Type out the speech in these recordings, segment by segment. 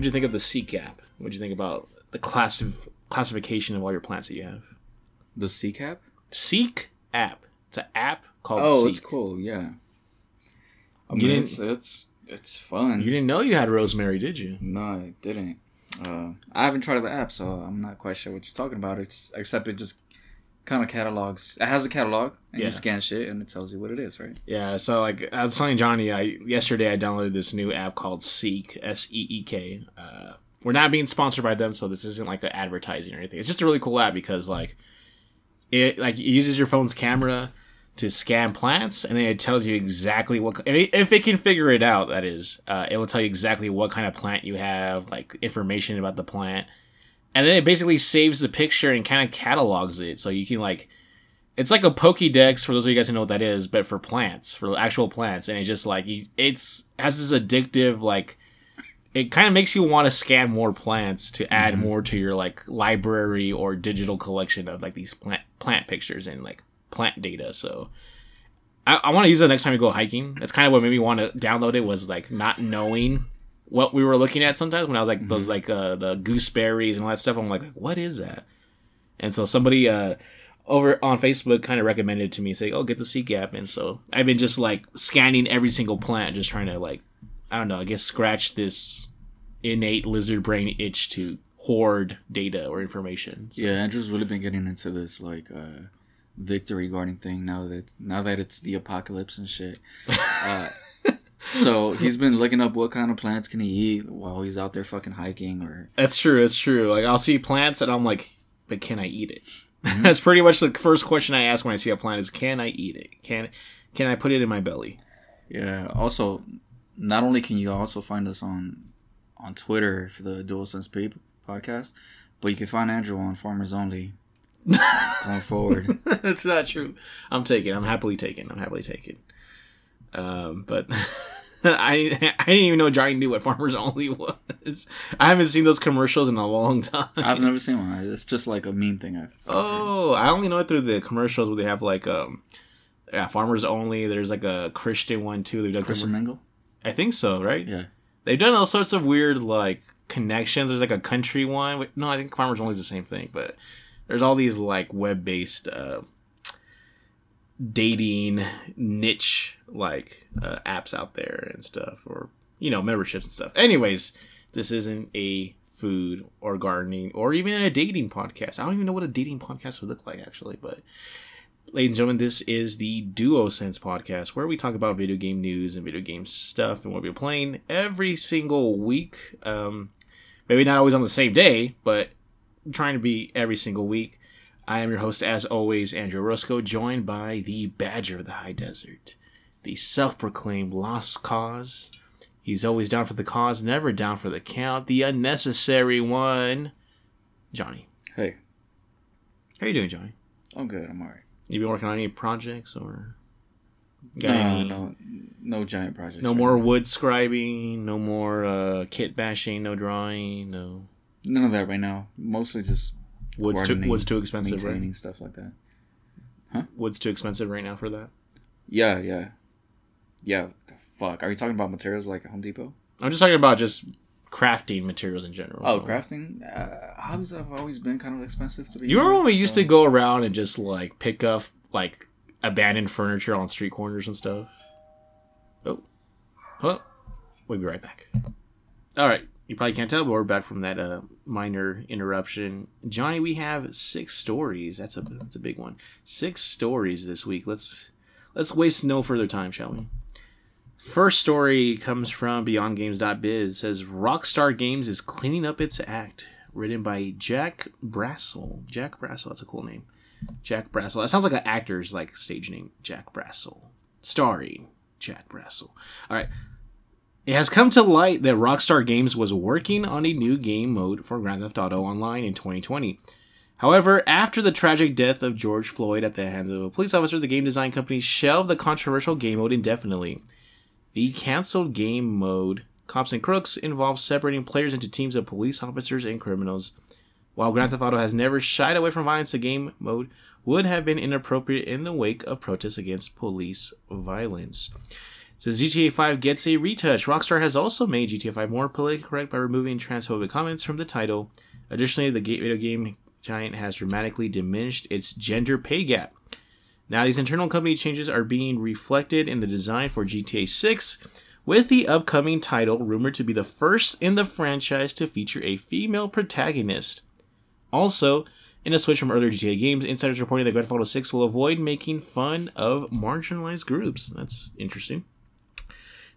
what'd you think of the what'd you think of the Seek app? What'd you think about the class classification of all your plants that you have? The CCAP? Seek app. It's an app called Oh, Seek. it's cool. Yeah. I mean, it's, it's it's fun. You didn't know you had rosemary, did you? No, I didn't. Uh, I haven't tried the app, so I'm not quite sure what you're talking about. It's, except it just kind of catalogs. It has a catalog, and Yeah. you scan shit, and it tells you what it is, right? Yeah, so like I was telling Johnny, I yesterday I downloaded this new app called Seek S E E K. Uh, we're not being sponsored by them, so this isn't like the advertising or anything. It's just a really cool app because like it like it uses your phone's camera to scan plants, and then it tells you exactly what if it, if it can figure it out. That is, uh, it will tell you exactly what kind of plant you have, like information about the plant, and then it basically saves the picture and kind of catalogs it, so you can like it's like a Pokédex for those of you guys who know what that is, but for plants, for actual plants, and it just like it's has this addictive like it kind of makes you want to scan more plants to add mm-hmm. more to your like library or digital collection of like these plant plant pictures and like plant data. So I, I want to use it next time we go hiking. That's kind of what made me want to download it was like not knowing what we were looking at sometimes when I was like those like uh, the gooseberries and all that stuff. I'm like, what is that? And so somebody uh over on Facebook kind of recommended it to me, saying, "Oh, get the Seek app." And so I've been just like scanning every single plant, just trying to like, I don't know, I guess scratch this innate lizard brain itch to hoard data or information. So- Yeah, Andrew's really been getting into this like uh, victory guarding thing now that now that it's the apocalypse and shit. Uh, so he's been looking up what kind of plants can he eat while he's out there fucking hiking or That's true. That's true. Like I'll see plants and I'm like, but can I eat it? Mm-hmm. That's pretty much the first question I ask when I see a plant is, can I eat it? Can can I put it in my belly? Yeah. Also, not only can you also find us on on Twitter for the Dual Sense Peep podcast, but you can find Andrew on Farmers Only going forward. That's not true. I'm taking. I'm happily taken. I'm happily taken. Um, but I I didn't even know Johnny knew what Farmers Only was. I haven't seen those commercials in a long time. I've never seen one. It's just like a meme thing. I've Oh, I only know it through the commercials where they have like um, yeah, Farmers Only. There's like a Christian one too. They've done Christian Mingle. I think so, right? Yeah. They've done all sorts of weird like connections. There's like a country one. No, I think Farmers Only is the same thing, but there's all these like web based uh, dating niche like uh, apps out there and stuff, or you know memberships and stuff. Anyways, this isn't a food or gardening or even a dating podcast. I don't even know what a dating podcast would look like actually, but ladies and gentlemen, this is the Duo Sense podcast where we talk about video game news and video game stuff and what we're playing every single week. Um, maybe not always on the same day, but trying to be every single week. I am your host, as always, Andrew Roscoe, joined by the Badger of the High Desert, the self proclaimed lost cause. He's always down for the cause, never down for the count, the unnecessary one, Johnny. Hey, How you doing, Johnny? I'm good. I'm alright. You been working on any projects or got No, any- no, no giant projects. no right more now. wood scribing, no more uh, kit bashing, no drawing, no None of that right now. Mostly just wood's too wood's too expensive, right? maintaining stuff like that. Huh? Wood's too expensive right now for that. Yeah, yeah, yeah. Fuck. Are you talking about materials like Home Depot? I'm just talking about just crafting materials in general. Oh, crafting. Uh, hobbies have always been kind of expensive to be. You remember when we used to go around and just like pick up like abandoned furniture on street corners and stuff? Oh, huh. We'll be right back. All right, you probably can't tell, but we're back from that uh, minor interruption. Johnny, we have six stories. That's a that's a big one. Six stories this week. Let's let's waste no further time, shall we? First story comes from BeyondGames.biz. Says Rockstar Games is cleaning up its act. Written by Jack Brassel. Jack Brassel. That's a cool name. Jack Brassel. That sounds like an actor's like stage name. Jack Brassel. Starring Jack Brassel. All right. It has come to light that Rockstar Games was working on a new game mode for Grand Theft Auto Online in 2020. However, after the tragic death of George Floyd at the hands of a police officer, the game design company shelved the controversial game mode indefinitely. The canceled game mode, Cops and Crooks, involves separating players into teams of police officers and criminals. While Grand Theft Auto has never shied away from violence, the game mode would have been inappropriate in the wake of protests against police violence. Says GTA 5 gets a retouch. Rockstar has also made GTA 5 more politically correct by removing transphobic comments from the title. Additionally, the video game giant has dramatically diminished its gender pay gap. Now, these internal company changes are being reflected in the design for GTA 6, with the upcoming title rumored to be the first in the franchise to feature a female protagonist. Also, in a switch from earlier GTA games, insiders reporting that Grand Theft Auto 6 will avoid making fun of marginalized groups. That's interesting.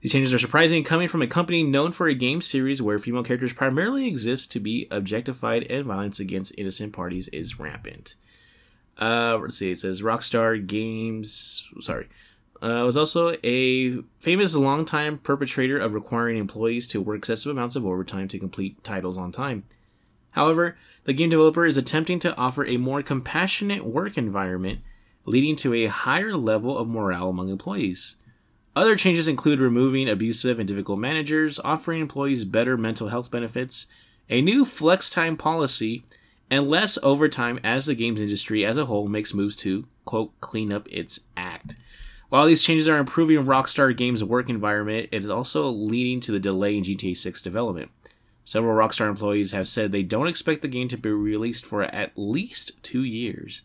These changes are surprising, coming from a company known for a game series where female characters primarily exist to be objectified and violence against innocent parties is rampant. Uh, let's see. It says Rockstar Games. Sorry, uh, was also a famous longtime perpetrator of requiring employees to work excessive amounts of overtime to complete titles on time. However, the game developer is attempting to offer a more compassionate work environment, leading to a higher level of morale among employees. Other changes include removing abusive and difficult managers, offering employees better mental health benefits, a new flex time policy, and less overtime as the games industry as a whole makes moves to, quote, clean up its act. While these changes are improving Rockstar Games' work environment, it is also leading to the delay in GTA 6 development. Several Rockstar employees have said they don't expect the game to be released for at least two years.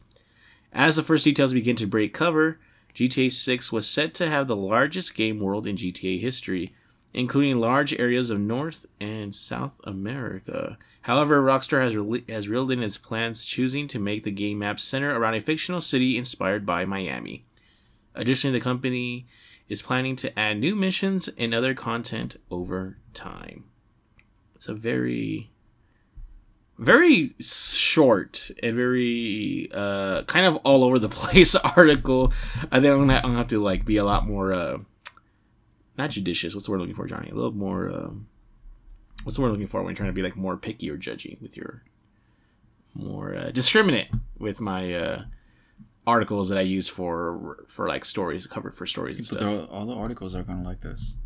As the first details begin to break cover, GTA 6 was set to have the largest game world in GTA history, including large areas of North and South America. However, Rockstar has, re- has reeled in its plans, choosing to make the game map center around a fictional city inspired by Miami. Additionally, the company is planning to add new missions and other content over time. It's a very, very short and very uh, kind of all over the place article. I think I'm gonna, I'm gonna have to like be a lot more, uh, not judicious. What's the word I'm looking for, Johnny? A little more. Uh, what's the word I'm looking for when you're trying to be like more picky or judgy with your more uh, discriminate with my uh, articles that I use for for like stories covered for stories. and But stuff. they're- all the articles are kind of like this.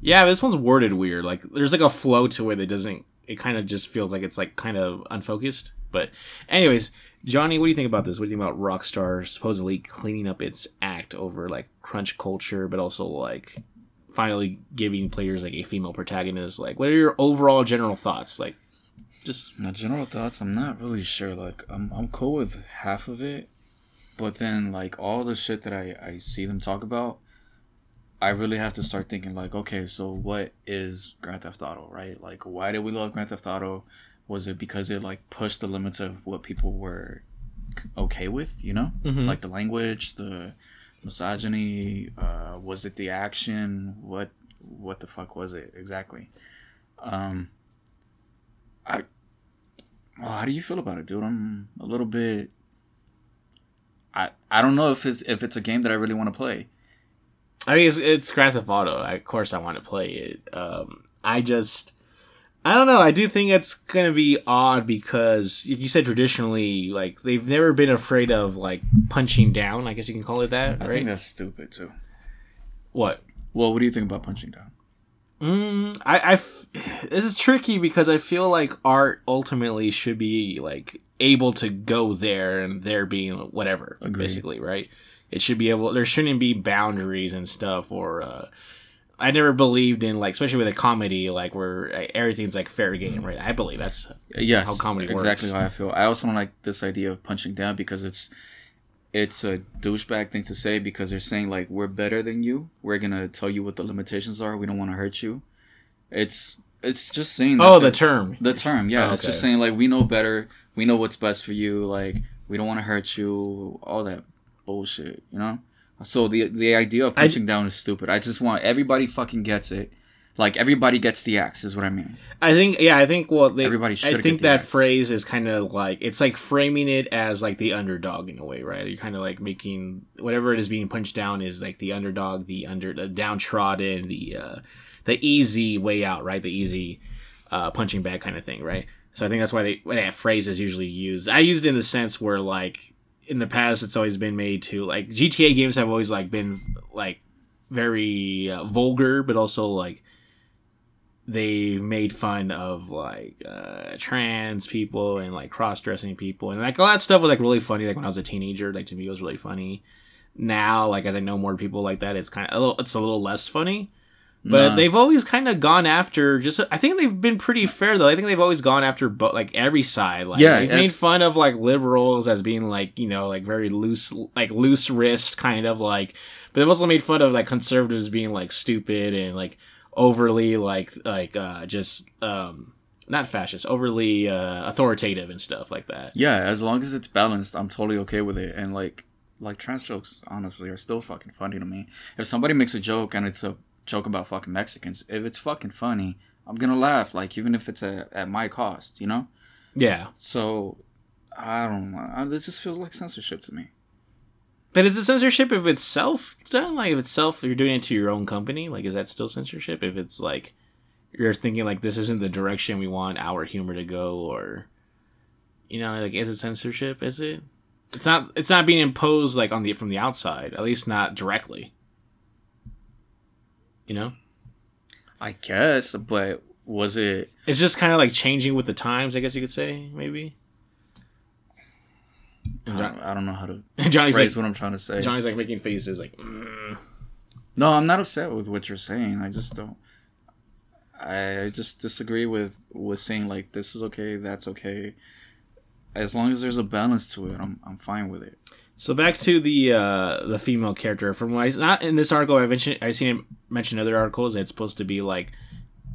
Yeah, this one's worded weird. Like there's like a flow to it that doesn't. It kind of just feels like it's like kind of unfocused. But anyways, Johnny, what do you think about this? What do you think about Rockstar supposedly cleaning up its act over like crunch culture, but also like finally giving players like a female protagonist? Like, what are your overall general thoughts? Like, just My general thoughts, I'm not really sure. Like, I'm I'm cool with half of it, but then like all the shit that I I see them talk about, I really have to start thinking like, okay, so what is Grand Theft Auto, right? Like, why did we love Grand Theft Auto? Was it because it like pushed the limits of what people were okay with? You know, Mhm. like the language, the misogyny. Uh, was it the action? What what the fuck was it exactly? Um, I well, how do you feel about it, dude? I'm a little bit. I I don't know if it's if it's a game that I really want to play. I mean, it's, it's Grand Theft Auto. Of course, I want to play it. Um, I just, I don't know. I do think it's gonna be odd because you said traditionally, like they've never been afraid of like punching down. I guess you can call it that, I right? think that's stupid too. what? Well, what do you think about punching down? Mm, I, I f- this is tricky because I feel like art ultimately should be like able to go there and there being whatever, Agreed. basically, right? It should be able. There shouldn't be boundaries and stuff. Or uh, I never believed in like, especially with a comedy, like where uh, everything's like fair game, right? I believe that's Yes, How comedy exactly works. how I feel. I also don't like this idea of punching down because it's it's a douchebag thing to say because they're saying like we're better than you. We're gonna tell you what the limitations are. We don't want to hurt you. It's it's just saying. that oh the term. The term, yeah, Oh, it's just saying like we know better. We know what's best for you. Like we don't want to hurt you. All that bullshit, you know. So the the idea of I- punching down is stupid. I just want everybody fucking gets it. Like everybody gets the axe is what I mean. I think yeah, I think well they, Everybody I think that axe. phrase is kind of like it's like framing it as like the underdog in a way, right? You're kind of like making whatever it is being punched down is like the underdog, the under the downtrodden, the uh the easy way out, right? The easy uh punching bag kind of thing, right? So I think that's why they why that phrase is usually used. I used it in the sense where like in the past it's always been made to like GTA games have always like been like very uh, vulgar, but also like they made fun of like uh, trans people and like cross dressing people and like all that stuff was like really funny. Like when I was a teenager, like to me it was really funny. now, like as I know more people like that, it's kind of it's a little less funny. But Nah. they've always kind of gone after just. I think they've been pretty fair though. I think they've always gone after bo- like every side. Like, Yeah, they've made fun of like liberals as being like you know like very loose, like loose wrist kind of like. But they've also made fun of like conservatives being like stupid and like overly like like uh just um not fascist, overly uh authoritative and stuff like that. Yeah, as long as it's balanced, I'm totally okay with it. And like, like trans jokes, honestly, are still fucking funny to me. If somebody makes a joke and it's a joke about fucking Mexicans, if it's fucking funny, I'm gonna laugh. Like, even if it's a, at my cost, you know. Yeah. So, I don't know. It just feels like censorship to me. But is it censorship if it's self done? Like if it's self, you're doing it to your own company. Like is that still censorship? If it's like you're thinking like this isn't the direction we want our humor to go, or you know, like is it censorship? Is it? It's not. It's not being imposed like on the from the outside. At least not directly. You know, I guess, but was it? it's just kind of like changing with the times. I guess you could say maybe. I don't, I don't know how to Johnny's phrase like what I'm trying to say. Johnny's like making faces like. Mm. No, I'm not upset with what you're saying. I just don't. I just disagree with with saying like this is okay, that's okay. As long as there's a balance to it, I'm I'm fine with it. So back to the uh, the female character. From what I not in this article, I've mentioned I've seen it mentioned other articles. It's supposed to be like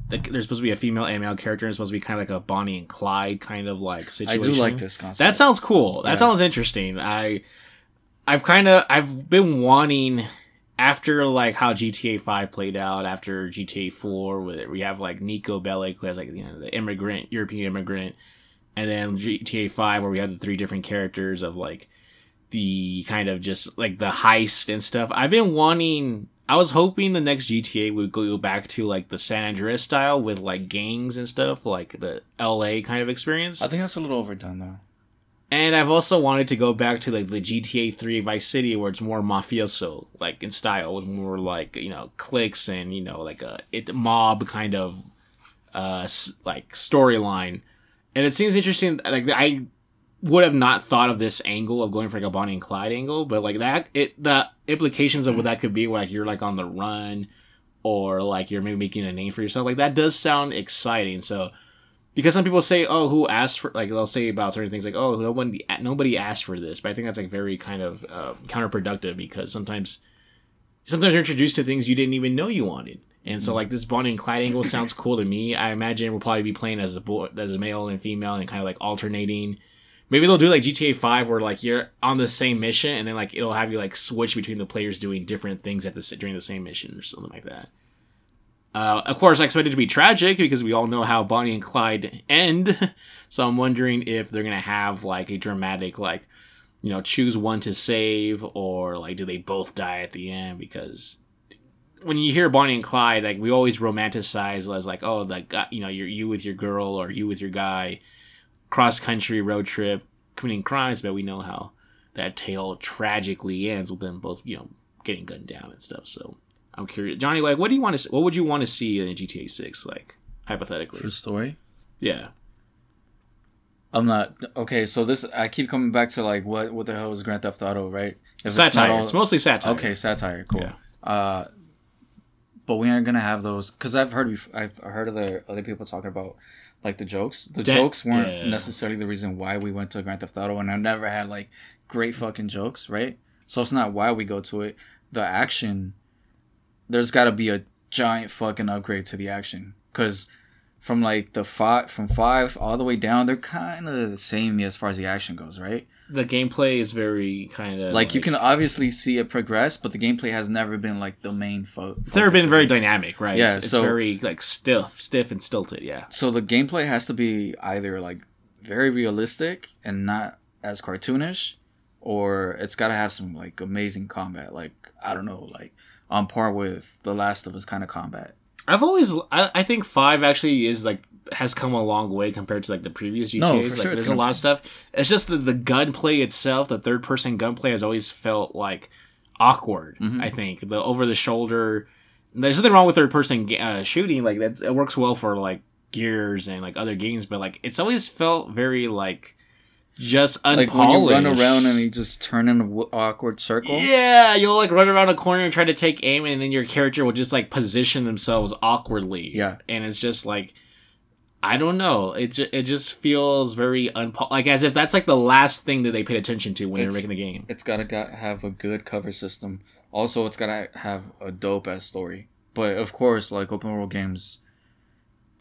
the, there's supposed to be a female and male character. and It's supposed to be kind of like a Bonnie and Clyde kind of like situation. I do like this concept. That sounds cool. That Yeah. sounds interesting. I I've kind of I've been wanting after like how GTA Five played out after GTA Four, where we have like Niko Bellic who has like you know the immigrant European immigrant, and then GTA Five where we have the three different characters of like the kind of just like the heist and stuff. I've been wanting. I was hoping the next GTA would go back to like the San Andreas style with like gangs and stuff, like the LA kind of experience. I think that's a little overdone though. And I've also wanted to go back to like the GTA 3 Vice City where it's more mafioso, like in style, with more like, you know, cliques and, you know, like a it mob kind of uh s- like storyline. And it seems interesting like I would have not thought of this angle of going for like a Bonnie and Clyde angle, but like that it the implications of what that could be like you're like on the run or like you're maybe making a name for yourself. Like that does sound exciting. So because some people say, "Oh, who asked for?" Like they'll say about certain things, like, "Oh, nobody, nobody asked for this." But I think that's like very kind of uh, counterproductive because sometimes, sometimes you're introduced to things you didn't even know you wanted, and so like this Bonnie and Clyde angle sounds cool to me. I imagine we'll probably be playing as a boy, as a male and female, and kind of like alternating. Maybe they'll do like GTA Five, where like you're on the same mission, and then like it'll have you like switch between the players doing different things at the during the same mission or something like that. Uh, of course, I expect it to be tragic because we all know how Bonnie and Clyde end. so I'm wondering if they're gonna have like a dramatic, like, you know, choose one to save, or like, do they both die at the end? Because when you hear Bonnie and Clyde, like, we always romanticize as like, oh, like, uh, you know, you're you with your girl or you with your guy, cross country road trip, committing crimes, but we know how that tale tragically ends with them both, you know, getting gunned down and stuff. So I'm curious, Johnny. Like, what do you want to? What would you want to see in a GTA Six? Like, hypothetically, True story. yeah. I'm not okay. So this, I keep coming back to like, what what the hell is Grand Theft Auto, right? If it's not Satire. all- it's mostly satire. Okay, satire, cool. Yeah. Uh, but we aren't gonna have those because I've heard I've heard other other people talking about like the jokes. The That- jokes weren't yeah. necessarily the reason why we went to Grand Theft Auto, and I've never had like great fucking jokes, right? So it's not why we go to it. The action, there's got to be a giant fucking upgrade to the action because from like the five from five all the way down, they're kind of the same as far as the action goes, right? The gameplay is very kind of like you can obviously see it progress, but the gameplay has never been like the main fo- It's never been very dynamic, right? Yeah, it's, it's so- very like stiff, stiff and stilted. Yeah. So the gameplay has to be either like very realistic and not as cartoonish, or it's got to have some like amazing combat. Like I don't know, like on par with The Last of Us kind of combat. I've always, I, I think five actually is like has come a long way compared to like the previous GTAs. No, for like, sure there's a lot of stuff. It's just that the gunplay itself, the third person gunplay, has always felt like awkward. Mhm. I think the over the shoulder. There's nothing wrong with third person uh, shooting. Like that, it works well for like Gears and like other games. But like it's always felt very like just Like unpolished. when you run around and you just turn in an awkward circle. Yeah, you'll like run around a corner and try to take aim, and then your character will just like position themselves awkwardly. Yeah. and it's just like, I don't know. It ju- it just feels very unpo- like as if that's like the last thing that they paid attention to when they're making the game. It's gotta got, have a good cover system. Also, it's gotta have a dope ass story. But of course, like open world games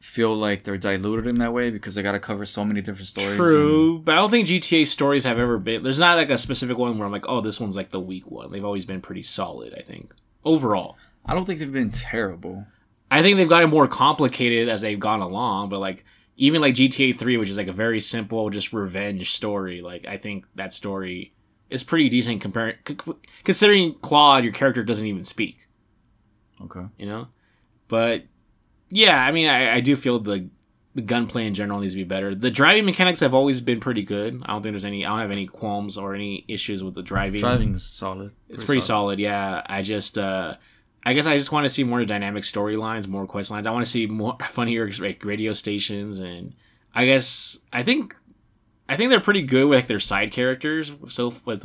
feel like they're diluted in that way because they gotta cover so many different stories. and- True, but I don't think GTA stories have ever been. There's not like a specific one where I'm like, oh, this one's like the weak one. They've always been pretty solid. I think overall. I don't think they've been terrible. I think they've gotten more complicated as they've gone along, but like even like GTA 3, which is like a very simple just revenge story, like I think that story is pretty decent comparing considering Claude, your character doesn't even speak, Okay. you know? But yeah, I mean I, I do feel the the gunplay in general needs to be better. The driving mechanics have always been pretty good. I don't think there's any I don't have any qualms or any issues with the driving. Driving's solid. It's pretty solid. yeah. I just, uh, I guess I just want to see more dynamic storylines, more quest lines. I want to see more funnier like radio stations, and I guess I think, I think they're pretty good with like, their side characters. So with,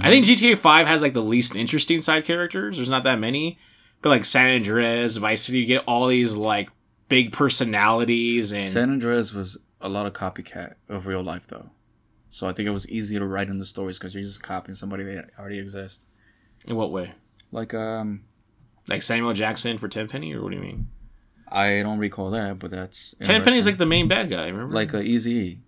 I think GTA Five has like the least interesting side characters. There's not that many, but like San Andreas, Vice City, you get all these like big personalities and San Andreas was a lot of copycat of real life though. So I think it was easy to write in the stories because you're just copying somebody that already exists. in what way? Like um, Like Samuel Jackson for Tenpenny, or what do you mean? I don't recall that, but that's Tenpenny's like the main bad guy. Remember? like a Easy.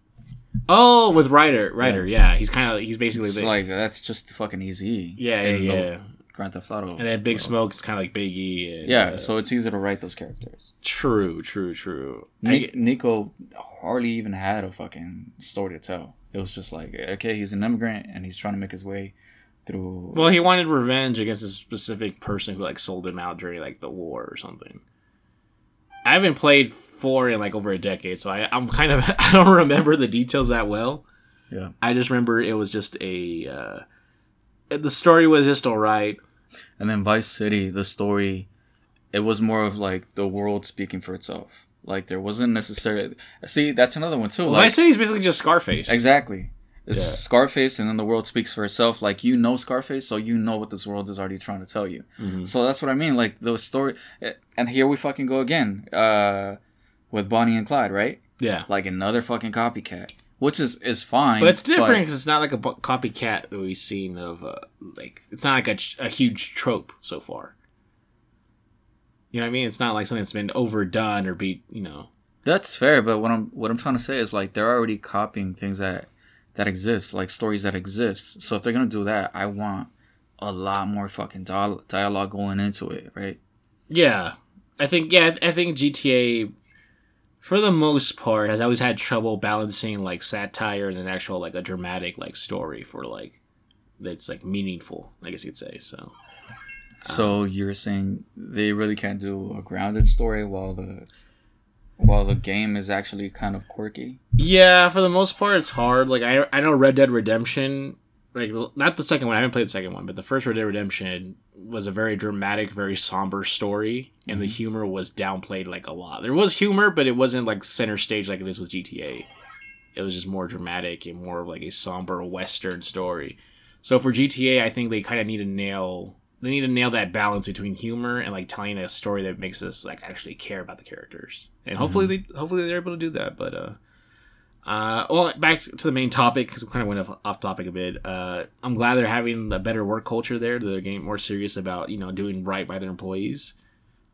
Oh, with Ryder, Ryder, yeah. He's kind of he's basically It's the, like that's just fucking Easy. yeah, yeah, yeah. Grand Theft Auto. And then Big Smoke is kind of like Biggie. And, Yeah, uh, so it's easy to write those characters. true, true, true. Ni- get- Niko hardly even had a fucking story to tell. It was just like, okay, he's an immigrant and he's trying to make his way through. well, he wanted revenge against a specific person who like sold him out during like the war or something. I haven't played four in like over a decade, so I, I'm kind of I don't remember the details that well. Yeah. I just remember it was just a uh, the story was just alright. And then Vice City, the story, it was more of like the world speaking for itself. Like there wasn't necessarily. See, that's another one too. Like Vice City's basically just Scarface. exactly, it's Yeah. Scarface, and then the world speaks for itself. Like you know Scarface, so you know what this world is already trying to tell you. Mhm. So that's what I mean. Like the story, and here we fucking go again. Uh, with Bonnie and Clyde, right? Yeah. Like another fucking copycat, which is is fine. But it's different because it's not like a bu- copycat that we've seen of, uh, like, it's not like a, ch- a huge trope so far. You know what I mean? It's not like something that's been overdone or be, you know. That's fair, but what I'm what I'm trying to say is like they're already copying things that that exist, like stories that exist. So if they're gonna do that, I want a lot more fucking dial- dialogue going into it, right? Yeah. I think, yeah, I think GTA, for the most part, has always had trouble balancing, like, satire and an actual, like, a dramatic, like, story for, like, that's, like, meaningful, I guess you could say, so. So um, you're saying they really can't do a grounded story while the while the game is actually kind of quirky. Yeah, for the most part, it's hard. Like I, I know Red Dead Redemption, like not the second one. I haven't played the second one, but the first Red Dead Redemption was a very dramatic, very somber story, and the mm-hmm. humor was downplayed like a lot. There was humor, but it wasn't like center stage like it is with GTA. It was just more dramatic and more of like a somber Western story. So for GTA, I think they kind of need to nail. They need to nail that balance between humor and like telling a story that makes us like actually care about the characters. And hopefully they hopefully they're able to do that. But uh, uh, well, back to the main topic because we kind of went off, off topic a bit. Uh, I'm glad they're having a better work culture there. They're getting more serious about you know doing right by their employees.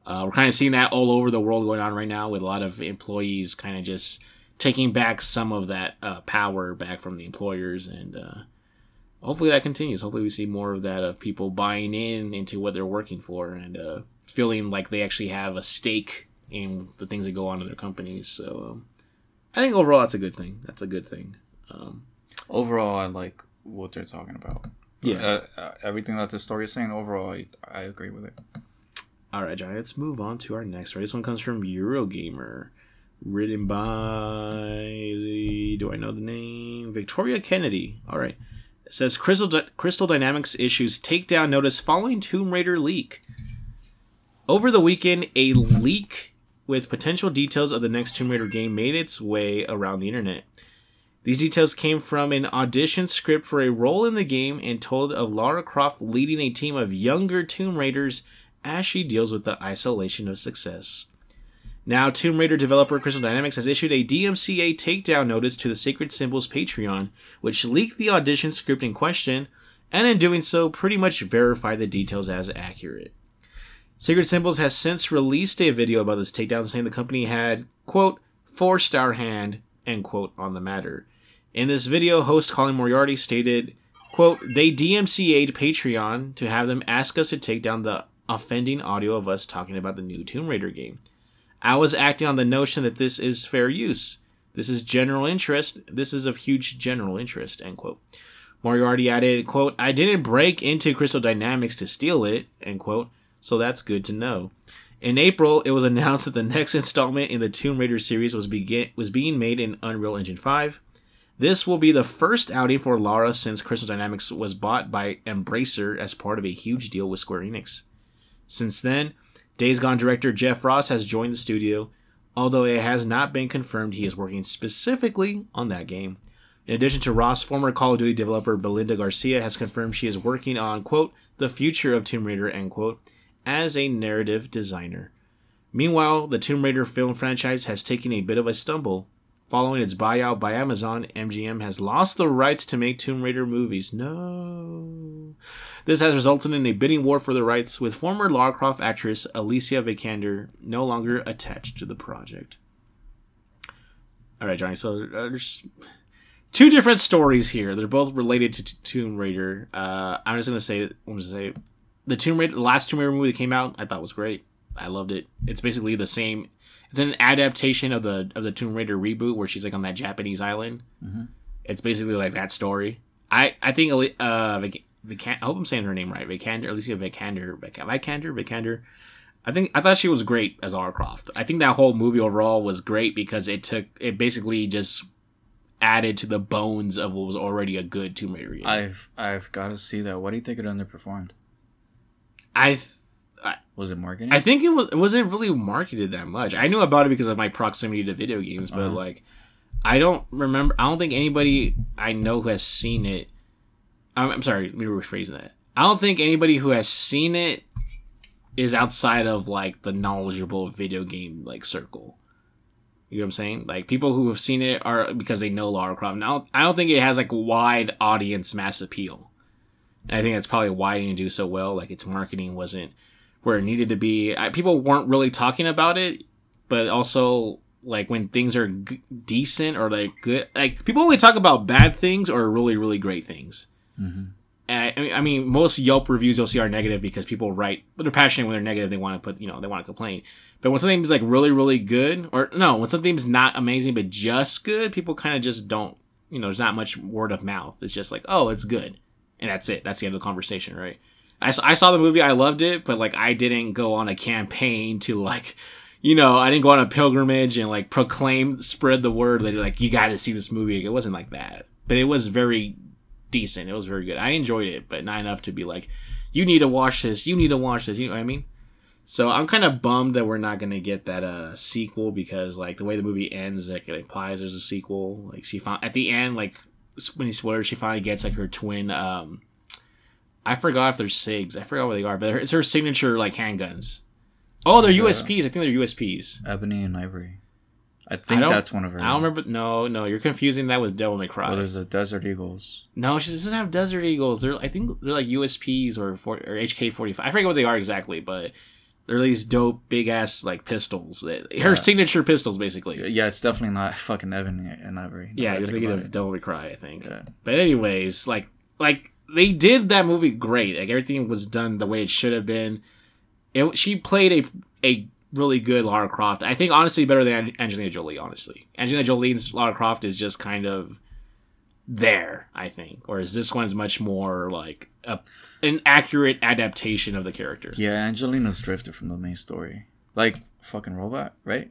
Uh, we're kind of seeing that all over the world going on right now with a lot of employees kind of just taking back some of that uh, power back from the employers, and uh, hopefully that continues. Hopefully we see more of that of people buying in into what they're working for and uh, feeling like they actually have a stake in the things that go on in their companies. So. Um, I think overall that's a good thing. That's a good thing. Um, Overall, I like what they're talking about. Yeah. Uh, uh, everything that the story is saying. Overall, I, I agree with it. all right, Johnny. Let's move on to our next story. This one comes from Eurogamer, written by do I know the name Victoria Kennedy. All right. It says Crystal Crystal Dynamics issues takedown notice following Tomb Raider leak. Over the weekend, a leak with potential details of the next Tomb Raider game made its way around the internet. These details came from an audition script for a role in the game and told of Lara Croft leading a team of younger Tomb Raiders as she deals with the isolation of success. Now, Tomb Raider developer Crystal Dynamics has issued a DMCA takedown notice to the Sacred Symbols Patreon, which leaked the audition script in question, and in doing so, pretty much verified the details as accurate. Sacred Symbols has since released a video about this takedown saying the company had, quote, forced our hand, end quote, on the matter. In this video, host Colin Moriarty stated, quote, they DMCA'd Patreon to have them ask us to take down the offending audio of us talking about the new Tomb Raider game. I was acting on the notion that this is fair use. This is general interest. This is of huge general interest, end quote. Moriarty added, quote, I didn't break into Crystal Dynamics to steal it, end quote, so that's good to know. In April, it was announced that the next installment in the Tomb Raider series was, begin- was being made in Unreal Engine 5. This will be the first outing for Lara since Crystal Dynamics was bought by Embracer as part of a huge deal with Square Enix. Since then, Days Gone director Jeff Ross has joined the studio, although it has not been confirmed he is working specifically on that game. In addition to Ross, former Call of Duty developer Belinda Garcia has confirmed she is working on, quote, the future of Tomb Raider, end quote, as a narrative designer. Meanwhile, the Tomb Raider film franchise has taken a bit of a stumble. Following its buyout by Amazon, MGM has lost the rights to make Tomb Raider movies. No. This has resulted in a bidding war for the rights, with former Lara Croft actress Alicia Vikander no longer attached to the project. All right, Johnny. So there's two different stories here. They're both related to t- Tomb Raider. Uh, I'm just gonna say, I'm gonna say, the Tomb Raider, the last Tomb Raider movie that came out, I thought was great. I loved it. It's basically the same. It's an adaptation of the of the Tomb Raider reboot where she's like on that Japanese island. Mm-hmm. It's basically like that story. I I think uh Vic- Vic- I hope I'm saying her name right. Vikander, Alicia Vikander, Vikander, Vikander. I think I thought she was great as Lara Croft. I think that whole movie overall was great because it took it basically just added to the bones of what was already a good Tomb Raider game. I've I've got to see that. What do you think it underperformed? I th- Was it marketing? I think it was it wasn't really marketed that much. I knew about it because of my proximity to video games, but Uh-huh. like I don't remember. I don't think anybody I know who has seen it. I'm, I'm sorry, let me rephrase that. I don't think anybody who has seen it is outside of like the knowledgeable video game like circle. You know what I'm saying? Like people who have seen it are because they know Lara Croft. Now I don't think it has like wide audience mass appeal. And I think that's probably why it didn't do so well. Like its marketing wasn't where it needed to be. I, people weren't really talking about it, but also like when things are g- decent or like good, like people only talk about bad things or really really great things. hmm And I, I mean- I mean, most Yelp reviews you'll see are negative because people write, but they're passionate when they're negative. They want to put, you know, they want to complain. But when something's like really, really good, or no, when something's not amazing but just good, people kind of just don't, you know, there's not much word of mouth. It's just like, oh, it's good, and that's it. That's the end of the conversation, right? I, I saw the movie, I loved it, but like I didn't go on a campaign to like, you know, I didn't go on a pilgrimage and like proclaim, spread the word that like you got to see this movie. It wasn't like that, but it was very decent. It was very good. I enjoyed it, but not enough to be like, you need to watch this. You need to watch this. You know what I mean? So I'm kind of bummed that we're not gonna get that uh sequel because like the way the movie ends, like it implies there's a sequel. Like she found at the end, like when he spoilers, she finally gets like her twin. um I forgot if they're SIGs. I forgot what they are, but it's her signature like handguns. Oh, they're that- USPs. I think they're USPs. Ebony and Ivory. I think don't- that's one of her. I don't remember. No, no, you're confusing that with Devil May Cry. Well, there's the Desert Eagles. No, she doesn't have Desert Eagles. They're I think they're like USPs or or HK forty five. I forget what they are exactly, but they're these dope big ass like pistols. That, her Yeah. signature pistols, basically. Yeah, it's definitely not fucking Ebony and Ivory. now Yeah, you're thinking of. Devil May Cry, I think. Yeah. But anyways, like like they did that movie great. Like everything was done the way it should have been. It, she played a a really good Lara Croft. I think honestly better than Angelina Jolie. Honestly, Angelina Jolie's Lara Croft is just kind of there. I think, whereas this one's much more like a, an accurate adaptation of the character. Yeah, Angelina's drifted from the main story. Like fucking robot, right?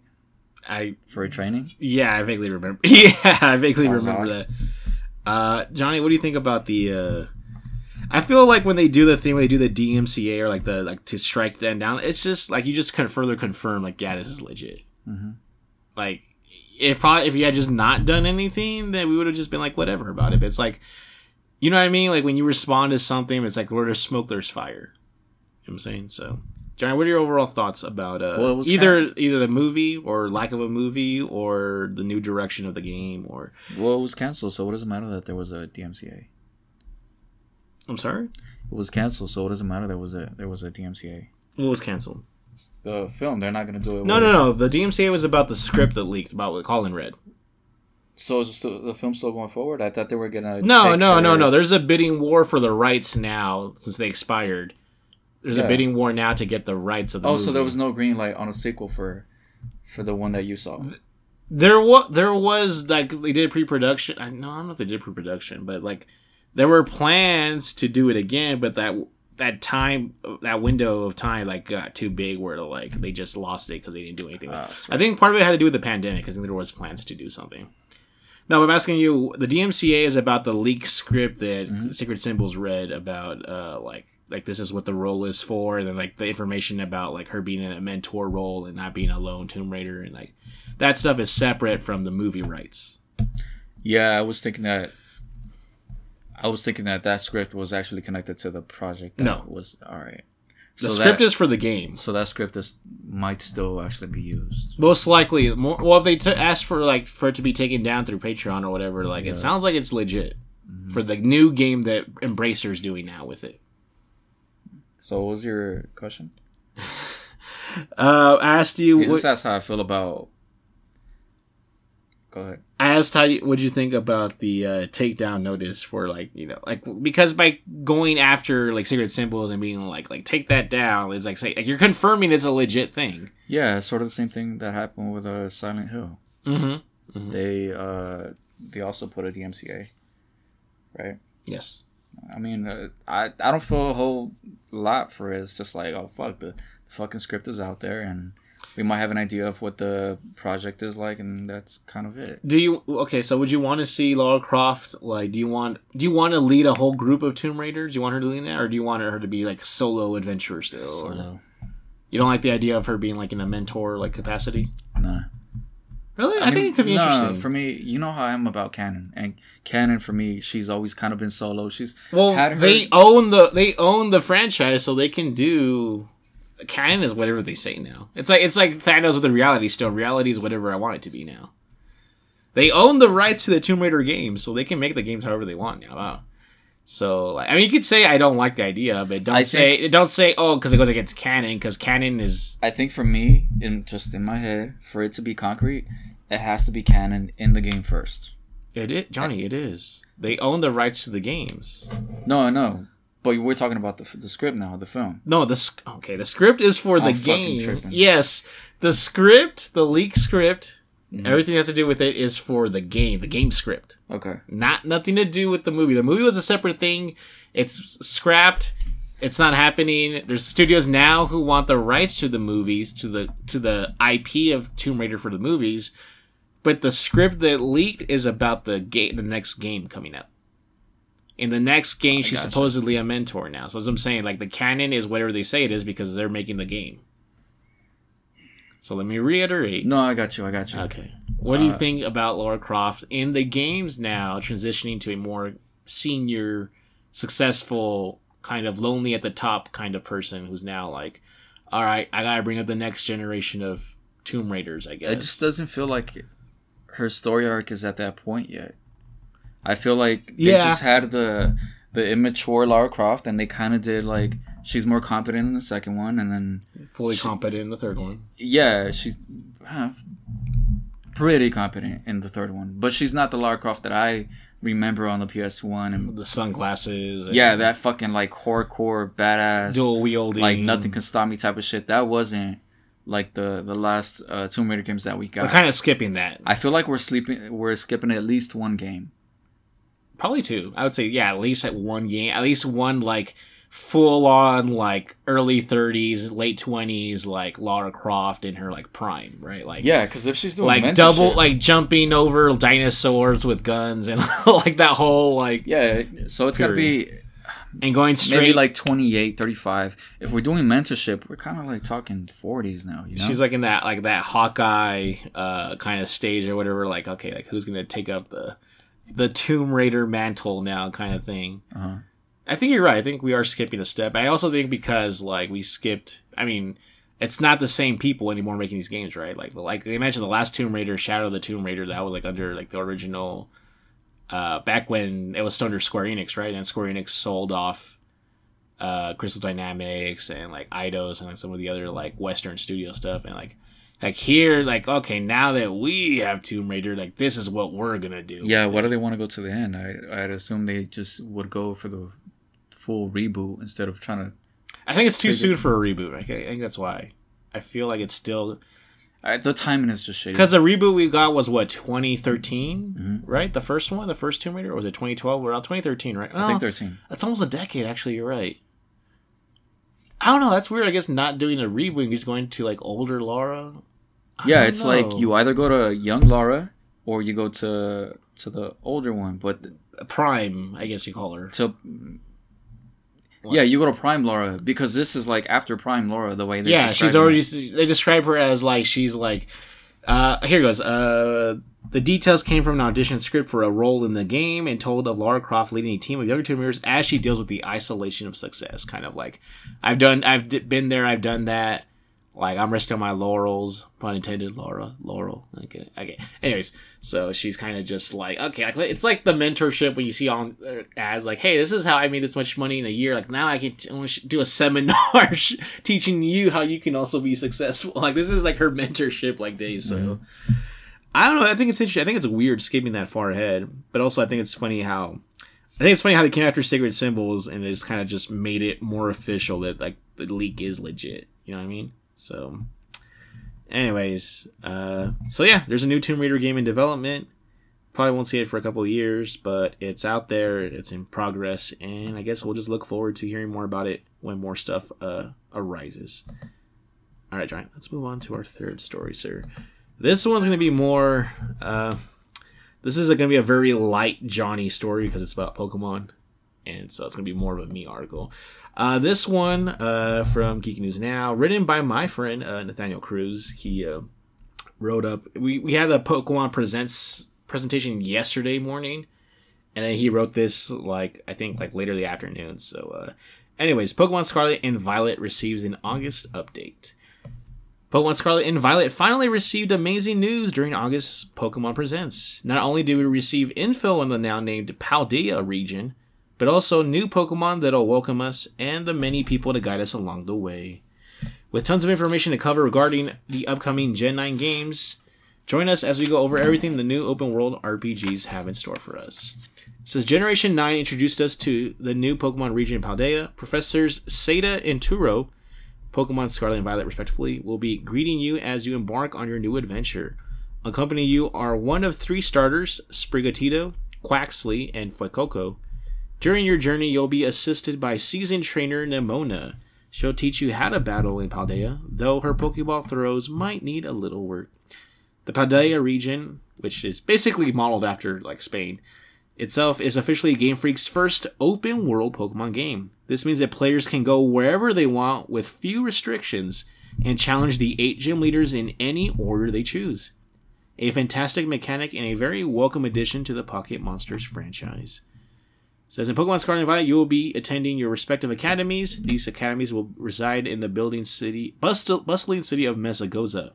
I For a training. yeah, I vaguely remember. Yeah, I vaguely remember that. Uh, Johnny, what do you think about the? Uh, I feel like when they do the thing, when they do the DMCA or like the like to strike them down, it's just like you just kind of further confirm like yeah, this is legit. Mhm. Like if I, if he had just not done anything, then we would have just been like whatever about it. But it's like, you know what I mean? Like when you respond to something, it's like where there's smoke, there's fire. You know what I'm saying? So, Johnny, what are your overall thoughts about uh, Well, it was either either the movie or lack of a movie or the new direction of the game? Or Well, it was canceled, so what does it matter that there was a DMCA? I'm sorry, It was canceled, so it doesn't matter there was a there was a DMCA? what was canceled? The film, they're not gonna do it. No, no, no. The DMCA was about the script that leaked about what Colin read. So is still, the film still going forward? I thought they were gonna. No, no, no, no. There's a bidding war for the rights now since they expired. There's a bidding war now to get the rights of the Oh, movie. so there was no green light on a sequel for for the one that you saw. there was there was like they did pre-production. I no, I don't know if they did pre-production, but like there were plans to do it again, but that that time that window of time like got too big where like they just lost it because they didn't do anything. Sweet. I think part of it had to do with the pandemic because there was plans to do something. No, I'm asking you. The DMCA is about the leaked script that Mm-hmm. Sacred Symbols read about, uh, like like this is what the role is for, and then like the information about like her being in a mentor role and not being a lone Tomb Raider, and like that stuff is separate from the movie rights. Yeah, I was thinking that. I was thinking that that script was actually connected to the project. That No. was all right. The So script that, is for the game. so that script is might still actually be used. Most likely, more, well, if they t- ask for like for it to be taken down through Patreon or whatever, like it sounds like it's legit Mm-hmm. for the new game that Embracer's doing now with it. So what was your question? Uh, I asked you. You what- just asked how I feel about. Go ahead. I asked how you, what'd you think about the uh, takedown notice for like you know like because by going after like Sacred Symbols and being like like take that down it's like say like you're confirming it's a legit thing. Yeah, sort of the same thing that happened with uh, Silent Hill. Mm-hmm. They uh they also put a DMCA, right? Yes. I mean, uh, I I don't feel a whole lot for it. It's just like, oh fuck, the, the fucking script is out there, and we might have an idea of what the project is like, and that's kind of it. Do you okay? So would you want to see Lara Croft like? Do you want do you want to lead a whole group of Tomb Raiders? Do you want her to lead that, or do you want her to be like solo adventurer still? Or- Solo. You don't like the idea of her being like in a mentor like capacity? Nah. Really? I, think it could be no, interesting. For me, you know how I am about Canon, and Canon for me, she's always kind of been solo. She's Well, her- they own the they own the franchise, so they can do. Canon is whatever they say now. It's like it's like Thanos with the reality stone. Reality is whatever I want it to be now. They own the rights to the Tomb Raider games, so they can make the games however they want now. Wow. So like, I mean, you could say I don't like the idea, but don't I say don't say oh because it goes against canon because canon is I think for me, in just in my head, for it to be concrete, it has to be canon in the game first. it, it Johnny. It is. They own the rights to the games. No, I know, but we're talking about the the script now, the film. No, the sc- okay. The script is for the I'm game. Yes, the script, the leak script, Mm-hmm. everything that has to do with it is for the game, the game script. Okay. Not nothing to do with the movie. The movie was a separate thing. It's scrapped. It's not happening. There's studios now who want the rights to the movies, to the to the IP of Tomb Raider for the movies, but the script that leaked is about the game, the next game coming up. In the next game, she's gotcha. supposedly a mentor now. So as I'm saying, like the canon is whatever they say it is because they're making the game. So let me reiterate. No, I got you. I got you. Okay. What do you Uh, think about Lara Croft in the games now, transitioning to a more senior, successful, kind of lonely at the top kind of person who's now like, all right, I gotta bring up the next generation of Tomb Raiders, I guess. It just doesn't feel like her story arc is at that point yet. I feel like they Yeah. just had the the immature Lara Croft, and they kind of did like she's more competent in the second one, and then fully competent in the third one. yeah, she's uh, pretty competent in the third one, but she's not the Lara Croft that I remember on the PS One, and The sunglasses. and yeah, that fucking like hardcore badass, dual wielding. like nothing can stop me type of shit. That wasn't like the the last uh, Tomb Raider games that we got. We're kind of skipping that. I feel like we're sleeping. We're skipping at least one game. Probably two. I would say, yeah, at least at one game, at least one like full on like early 30s, late 20s, like Lara Croft in her like prime, right? Like Yeah, because if she's doing like double shit- like jumping over dinosaurs with guns and like that whole like yeah, so it's gotta be. and going straight maybe like 28, 35. If we're doing mentorship, we're kind of like talking 40s now. You know? she's like in that like that Hawkeye uh kind of stage or whatever. Like okay, like who's gonna take up the the Tomb Raider mantle now, kind of thing. Uh-huh. I think you're right. I think we are skipping a step. I also think because like we skipped. I mean, it's not the same people anymore making these games, right? Like like imagine the last Tomb Raider, Shadow of the Tomb Raider, that was like under like the original. Uh, back when it was still under Square Enix, right? And Square Enix sold off uh, Crystal Dynamics and like Eidos and like some of the other like Western studio stuff, and like like here, like okay, now that we have Tomb Raider, like this is what we're gonna do. yeah, why do they want to go to the end? I, I'd assume they just would go for the full reboot instead of trying to. I think it's too Take it- soon for a reboot. I think that's why. I feel like it's still I, the timing is just shitty. because the reboot we got was what 2013, Mm-hmm. right? The first one, the first Tomb Raider, or was it 2012? We're on 2013, right? I think Oh, 13. that's almost a decade. Actually, you're right. I don't know. That's weird. I guess not doing a reboot, just going to like older Laura. I Yeah, it's like you either go to young Laura or you go to to the older one. But Prime, I guess you call her. to yeah, you go to Prime Laura because this is like after Prime Laura. The way they yeah, she's already. They describe her as like she's like. Uh, here it goes. Uh, the details came from an audition script for a role in the game and told of Lara Croft leading a team of younger Raiders as she deals with the isolation of success. Kind of like, I've done, I've d- been there, I've done that. Like I'm resting on my laurels, pun intended. Laura, Laurel. Okay, okay. Anyways, so she's kind of just like, okay, like it's like the mentorship when you see on uh, ads, like, hey, this is how I made this much money in a year. Like now I can t- do a seminar teaching you how you can also be successful. Like this is like her mentorship like days. So I don't know. I think it's interesting. I think it's weird skipping that far ahead, but also I think it's funny how. I think it's funny how they came after Sacred Symbols and they just kind of just made it more official that like the leak is legit. You know what I mean? So, anyways, uh, so yeah, there's a new Tomb Raider game in development. Probably won't see it for a couple years, but it's out there. It's in progress, and I guess we'll just look forward to hearing more about it when more stuff uh, arises. All right, Giant. Let's move on to our third story, sir. This one's going to be more. Uh, this is going to be a very light Johnny story because it's about Pokemon, and so it's to be more of a me article. Uh, this one uh, from Geek News Now, written by my friend uh, Nathaniel Cruz. He uh, wrote up. We we had a Pokemon Presents presentation yesterday morning, and then he wrote this like I think like later the afternoon. So, uh, anyways, Pokemon Scarlet and Violet receives an August update. Pokemon Scarlet and Violet finally received amazing news during August's Pokemon Presents. Not only did we receive info on the now named Paldea region, but also new Pokemon that'll welcome us and the many people to guide us along the way. With tons of information to cover regarding the upcoming Gen 9 games, join us as we go over everything the new open world RPGs have in store for us. Since Generation 9 introduced us to the new Pokemon region Paldea, Professors Sada and Turo, Pokemon Scarlet and Violet respectively, will be greeting you as you embark on your new adventure. Accompanying you are one of three starters, Sprigatito, Quaxly, and Fuecoco. During your journey, you'll be assisted by seasoned trainer Nemona. She'll teach you how to battle in Paldea, though her Pokeball throws might need a little work. The Paldea region, which is basically modeled after like Spain, itself is officially Game Freak's first open world Pokemon game. This means that players can go wherever they want with few restrictions and challenge the eight gym leaders in any order they choose. A fantastic mechanic and a very welcome addition to the Pocket Monsters franchise. Says in Pokemon Scarlet and Violet, you will be attending your respective academies. These academies will reside in the building city, bustle, bustling city of Mesagoza.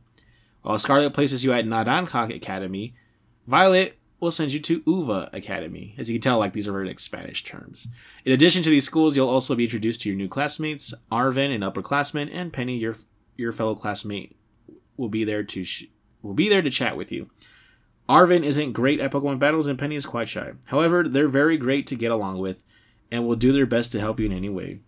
While Scarlet places you at Naranja Academy, Violet will send you to Uva Academy. As you can tell, like these are very like Spanish terms. In addition to these schools, you'll also be introduced to your new classmates. Arven, an upperclassman, and Penny, your your fellow classmate, will be there to sh- will be there to chat with you. Arven isn't great at Pokemon battles, and Penny is quite shy. However, they're very great to get along with, and will do their best to help you in any way.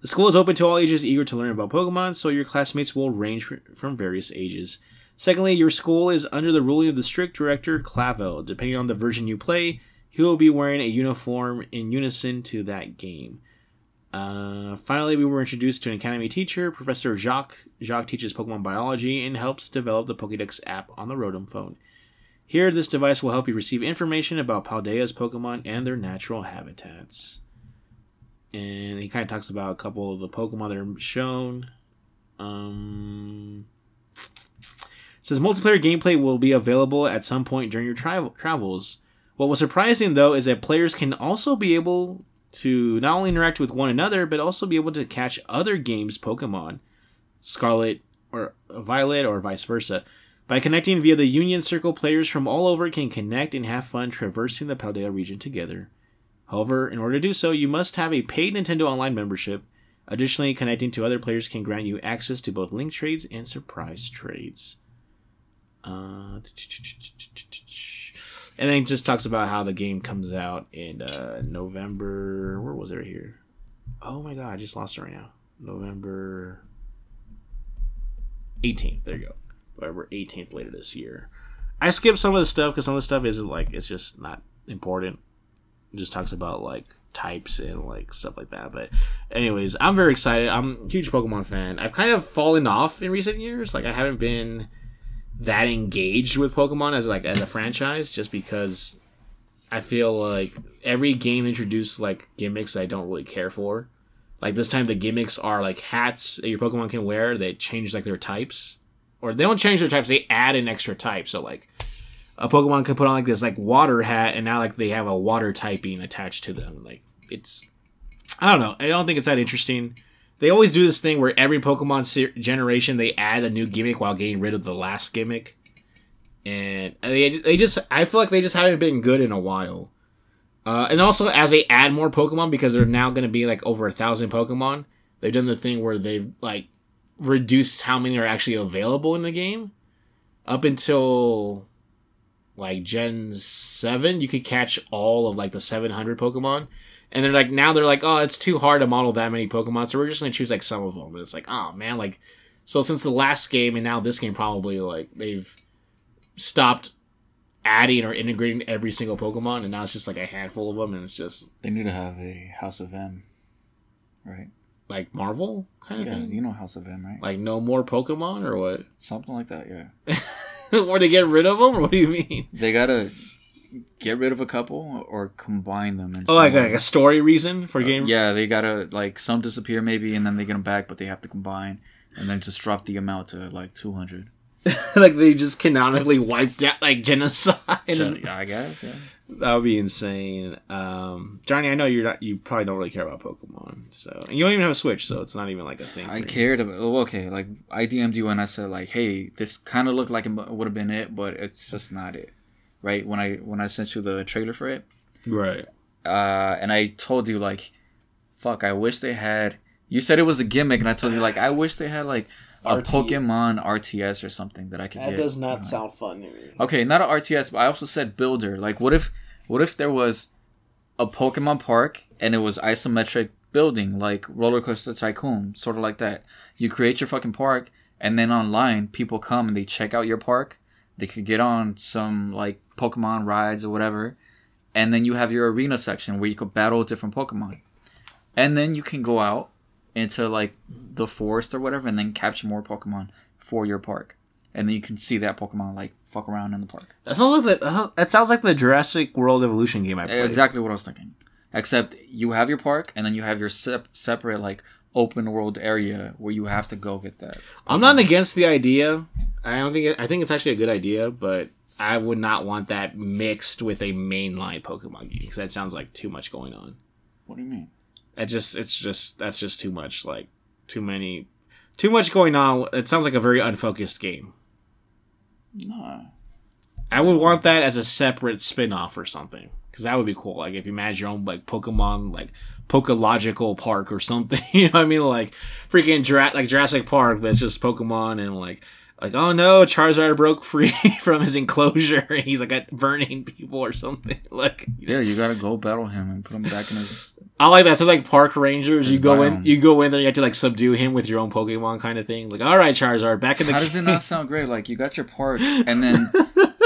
The school is open to all ages eager to learn about Pokemon, so your classmates will range from various ages. Secondly, your school is under the ruling of the strict director, Clavel. Depending on the version you play, he will be wearing a uniform in unison to that game. Uh, finally, we were introduced to an academy teacher, Professor Jacques. Jacques teaches Pokemon biology and helps develop the Pokédex app on the Rotom phone. Here, this device will help you receive information about Paldea's Pokemon and their natural habitats. and he kind of talks about a couple of the Pokemon that are shown. Um, says multiplayer gameplay will be available at some point during your travel travels. What was surprising though is that players can also be able to not only interact with one another but also be able to catch other games Pokemon, Scarlet or Violet or vice versa. By connecting via the Union Circle, players from all over can connect and have fun traversing the Paldea region together. However, in order to do so, you must have a paid Nintendo Online membership. Additionally, connecting to other players can grant you access to both link trades and surprise trades. Uh, and then just talks about how the game comes out in uh, November. Where was it right here? Oh my god, I just lost it right now. November 18th. There you go. November 18th later this year. I skipped some of the stuff because some of the stuff isn't like it's just not important. It just talks about like types and like stuff like that. But anyways, I'm very excited. I'm a huge Pokemon fan. I've kind of fallen off in recent years. Like I haven't been that engaged with Pokemon as like as a franchise just because I feel like every game introduced like gimmicks I don't really care for. Like this time the gimmicks are like hats that your Pokemon can wear that change like their types. Or they don't change their types, they add an extra type. So like a Pokemon can put on like this like water hat and now like they have a water typing attached to them. Like it's I don't know. I don't think it's that interesting. They always do this thing where every Pokemon se- generation they add a new gimmick while getting rid of the last gimmick, and they, they just I feel like they just haven't been good in a while. Uh, and also as they add more Pokemon because they're now going to be like over a thousand Pokemon, they've done the thing where they've like reduced how many are actually available in the game. Up until like Gen seven, you could catch all of like the seven hundred Pokemon and they're like now they're like oh it's too hard to model that many pokemon so we're just gonna choose like some of them and it's like oh man like so since the last game and now this game probably like they've stopped adding or integrating every single pokemon and now it's just like a handful of them and it's just They need to have a House of M, right? Like marvel kind of Yeah, thing you know House of M, right? like no more pokemon or what Something like that. Yeah. or to get rid of them or what do you mean They gotta get rid of a couple or combine them. In oh like, like a story reason for Uh, game yeah, they gotta like some disappear maybe, and then they get them back, but they have to combine, and then just drop the amount to like two hundred. like they just canonically wiped out like genocide Yeah, I guess. Yeah. That would be insane. Um, Johnny, I know you're not. You probably don't really care about Pokemon, so and you don't even have a Switch, so it's not even like a thing. I cared about. oh, Okay, like I DM'd you and I said like, hey, this kind of looked like it would have been it, but it's just not it, right? When I when I sent you the trailer for it, Right. uh, and I told you like, fuck, I wish they had. You said it was a gimmick, and I told you like, I wish they had like a RT. Pokemon RTS or something that I could That get. does not Uh, sound fun to me. Okay, not an RTS, but I also said builder. Like, what if, what if there was a Pokemon park and it was isometric building, like Roller Coaster Tycoon, sort of like that. You create your fucking park, and then online people come and they check out your park. They could get on some like Pokemon rides or whatever, and then you have your arena section where you could battle different Pokemon, and then you can go out into like the forest or whatever, and then capture more Pokemon for your park, and then you can see that Pokemon like fuck around in the park. That sounds like the. Uh, that sounds like the Jurassic World Evolution game I played. Exactly what I was thinking. Except you have your park, and then you have your sep- separate like open world area where you have to go get that. I'm not against the idea. I don't think. It, I think it's actually a good idea, but I would not want that mixed with a mainline Pokemon game because that sounds like too much going on. What do you mean? It just. It's just. That's just too much. Like too many. Too much going on. It sounds like a very unfocused game. No. I would want that as a separate spin-off or something. Because that would be cool. Like if you manage your own like Pokemon like Pokological Park or something. you know what I mean? Like freaking Jura- like Jurassic Park, but it's just Pokemon and like like oh no, Charizard broke free from his enclosure and he's like uh, burning people or something. Like Yeah, you gotta go battle him and put him back in his. I like that. So like park rangers, you go in biome. you go in there, you have to like subdue him with your own Pokemon kind of thing. Like, all right, Charizard, back in the How does it not sound great? Like you got your park, and then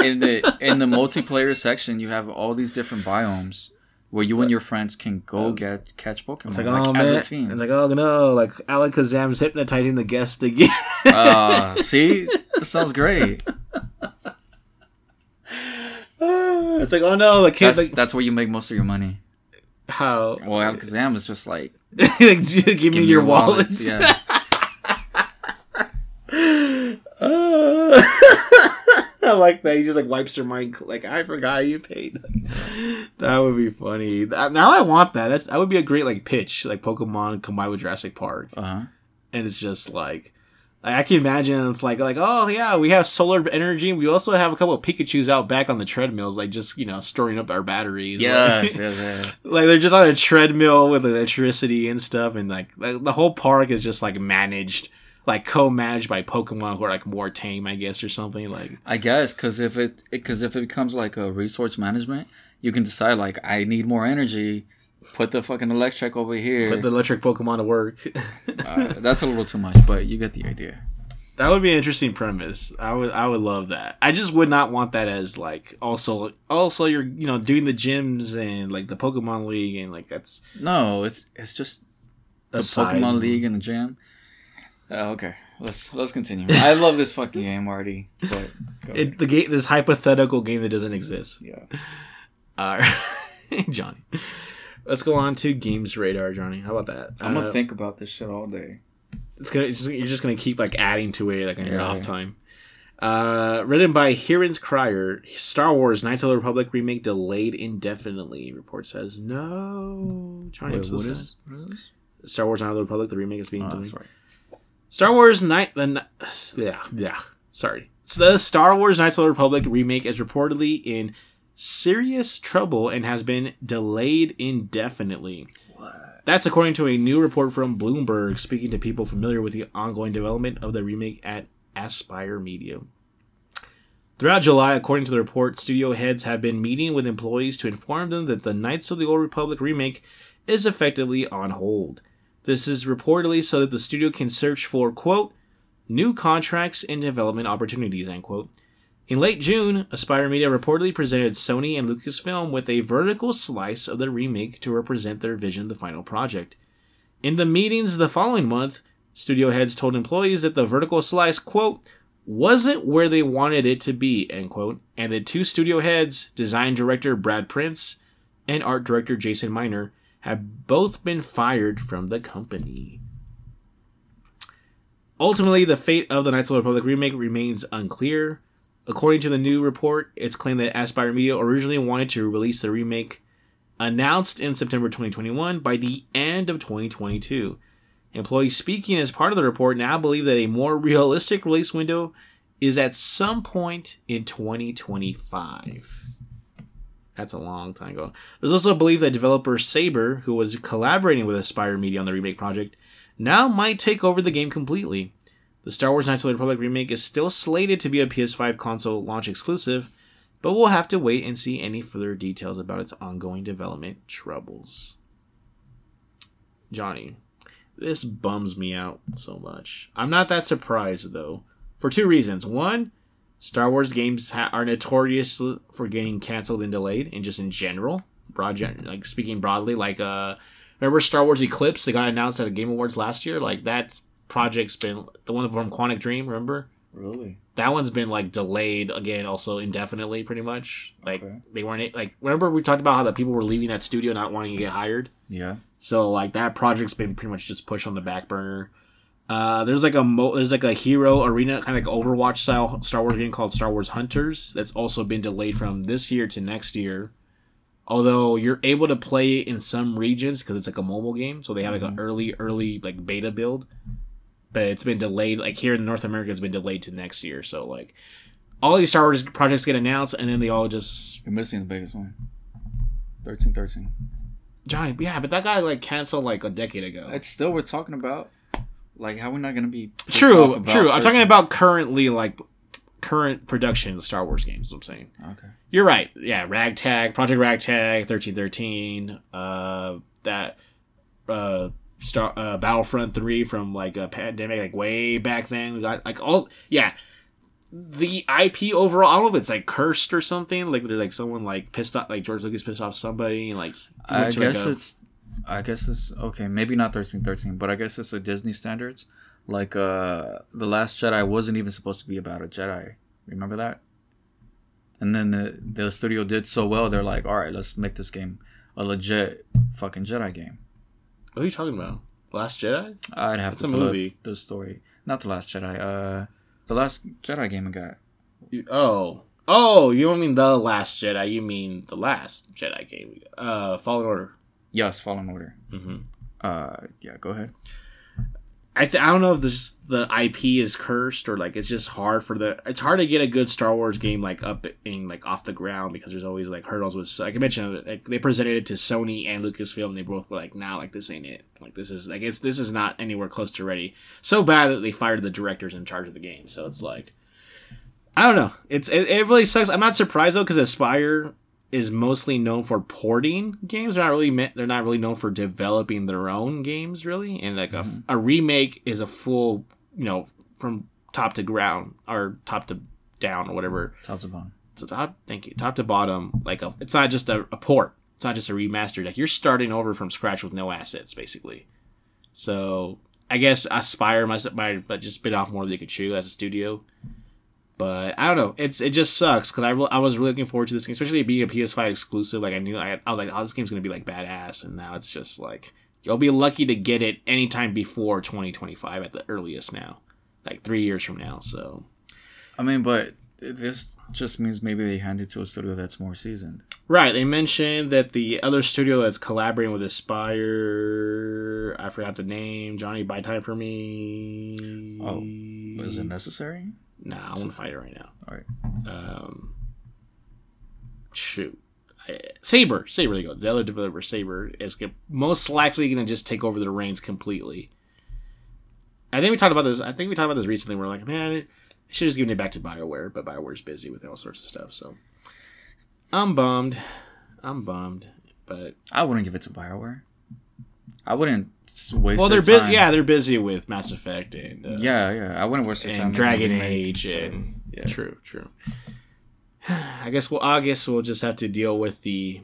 in the in the multiplayer section, you have all these different biomes where you and your friends can go get catch Pokemon It's like, like, oh as man, a team. it's like oh no, like Alakazam's hypnotizing the guest again. Uh, see, it sounds great. it's like, oh no, the kid, That's like, that's where you make most of your money. How? Well, Alakazam is just like like, give, me your, wallets. Yeah. Uh, I like that. He just like wipes her mind. Like I forgot you paid. that would be funny. Now I want that. That's that would be a great like pitch, like Pokemon combined with Jurassic Park, Uh huh. and it's just like. Like, I can imagine it's like like oh yeah we have solar energy we also have a couple of Pikachu's out back on the treadmills like just you know storing up our batteries Yes, like, yes, yes. like they're just on a treadmill with electricity and stuff and like, like the whole park is just like managed like co-managed by pokemon who are like more tame i guess or something like I guess because if it because if it becomes like a resource management, you can decide like I need more energy. Put the fucking electric over here. put the electric pokemon to work. Uh, that's a little too much, but you get the idea. that would be an interesting premise. I would i would love that. I just would not want that as like also also you're you know doing the gyms and like the pokemon league and like that's No, it's it's just the a side- Pokemon League and the gym. Uh, okay, let's let's continue. I love this fucking game, already, But go it, the game this hypothetical game that doesn't exist. Yeah, uh, johnny let's go on to games radar johnny how about that I'm Uh, gonna think about this shit all day. it's gonna it's just, you're just gonna keep like adding to it like on your Yeah. off time. Uh, written by Hiren's Cryer, Star Wars Knights of the Republic remake delayed indefinitely. Report says no. Johnny, I'm so what is what is this? Star Wars Knights of the Republic? The remake is being Oh, delayed. right. Star Wars Night the yeah yeah sorry. So the Star Wars Knights of the Republic remake is reportedly in serious trouble and has been delayed indefinitely. What? That's according to a new report from Bloomberg, speaking to people familiar with the ongoing development of the remake at Aspyr Media. Throughout July, according to the report, studio heads have been meeting with employees to inform them that the Knights of the Old Republic remake is effectively on hold. This is reportedly so that the studio can search for, quote, new contracts and development opportunities, end quote. In late June, Aspyr Media reportedly presented Sony and Lucasfilm with a vertical slice of the remake to represent their vision of the final project. In the meetings the following month, studio heads told employees that the vertical slice, quote, wasn't where they wanted it to be, end quote, and the two studio heads, design director Brad Prince and art director Jason Miner, have both been fired from the company. Ultimately, the fate of the Knights of the Republic remake remains unclear. According to the new report, it's claimed that Aspyr Media originally wanted to release the remake announced in September 2021 by the end of 2022. Employees speaking as part of the report now believe that a more realistic release window is at some point in 2025. That's a long time ago. There's also a belief that developer Saber, who was collaborating with Aspyr Media on the remake project, now might take over the game completely. The Star Wars Knights of the Republic remake is still slated to be a PS5 console launch exclusive, but we'll have to wait and see any further details about its ongoing development troubles. Johnny, this bums me out so much. I'm not that surprised though, for two reasons. One, Star Wars games ha- are notorious for getting canceled and delayed, and just in general, broad, gen- like speaking broadly, like uh, remember Star Wars Eclipse? They got announced at the Game Awards last year. Like that project's been the one from Quantic Dream. Remember? Really? that one's been like delayed again also indefinitely pretty much like Okay. they weren't like remember we talked about how the people were leaving that studio not wanting to get hired Yeah. so like that project's been pretty much just pushed on the back burner uh there's like a mo- there's like a hero arena kind of like overwatch style star wars game called star wars hunters that's also been delayed from this year to next year although you're able to play it in some regions because it's like a mobile game so they have like an early early like beta build but it's been delayed. Like here in North America, it's been delayed to next year. So like, all these Star Wars projects get announced, and then they all just You're missing the biggest one. Thirteen thirteen. Johnny. Yeah, but that guy like canceled like a decade ago. It's still we're talking about. Like how we're not gonna be true, off about true. I'm talking about currently like current production of Star Wars games. is what I'm saying. Okay. You're right. Yeah, Ragtag, Project Ragtag, thirteen thirteen. Uh, that uh, Star uh, Battlefront three from like a pandemic, like way back then. We got like all yeah. The IP overall, I don't know if it's like cursed or something. Like they're like someone like pissed off, like George Lucas pissed off somebody, and like I to, like, guess a- it's. I guess it's okay. Maybe not thirteen thirteen, but I guess it's a Disney standards. Like uh, the Last Jedi wasn't even supposed to be about a Jedi. Remember that? And then the the studio did so well, they're like, all right, let's make this game a legit fucking Jedi game. What are you talking about? Last Jedi? I'd have It's to a movie. the story. Not the Last Jedi. Uh, the Last Jedi game I got. You- oh. Oh, you don't mean the Last Jedi. You mean the last Jedi game. Uh, Fallen Order. Yes, Fallen Order. hmm Uh, yeah, go ahead. I th- I don't know if this the IP is cursed or like it's just hard for the it's hard to get a good Star Wars game like up in like off the ground because there's always like hurdles with like I mentioned like they presented it to Sony and Lucasfilm and they both were like nah like this ain't it. Like this is like it's this is not anywhere close to ready. So bad that they fired the directors in charge of the game. So it's like I don't know. It's it, it really sucks. I'm not surprised though because Aspyr is mostly known for porting games. They're not really they're not really known for developing their own games really. And like a, mm-hmm. a remake is a full, you know, from top to ground or top to down or whatever. Top to bottom. So top, thank you, top to bottom. Like a, it's not just a, a port. It's not just a remaster. Like you're starting over from scratch with no assets basically. So I guess Aspyr must might have just bit off more than they could chew as a studio. But I don't know. It's it just sucks because I, re- I was really looking forward to this game, especially being a PS5 exclusive. Like I knew I, I was like, oh, this game's gonna be like badass, and now it's just like you'll be lucky to get it anytime before 2025 at the earliest now, like three years from now. So I mean, but this just means maybe they hand it to a studio that's more seasoned. right, they mentioned that the other studio that's collaborating with Aspyr, I forgot the name. Johnny, buy time for me. Oh, Is it necessary? Nah, I want to fight it right now. All right. um, shoot, Saber, Saber, they go. The other developer, Saber, is most likely going to just take over the reins completely. I think we talked about this. I think we talked about this recently. We're like, man, they should have just given it back to Bioware, but Bioware's busy with all sorts of stuff. So I'm bummed. I'm bummed. But I wouldn't give it to Bioware. I wouldn't waste. well, they're bu- time. yeah, they're busy with Mass Effect and uh, Yeah, yeah. I wouldn't waste their time. and a Dragon Age so, and yeah. true, true. I guess we'll I guess we'll just have to deal with the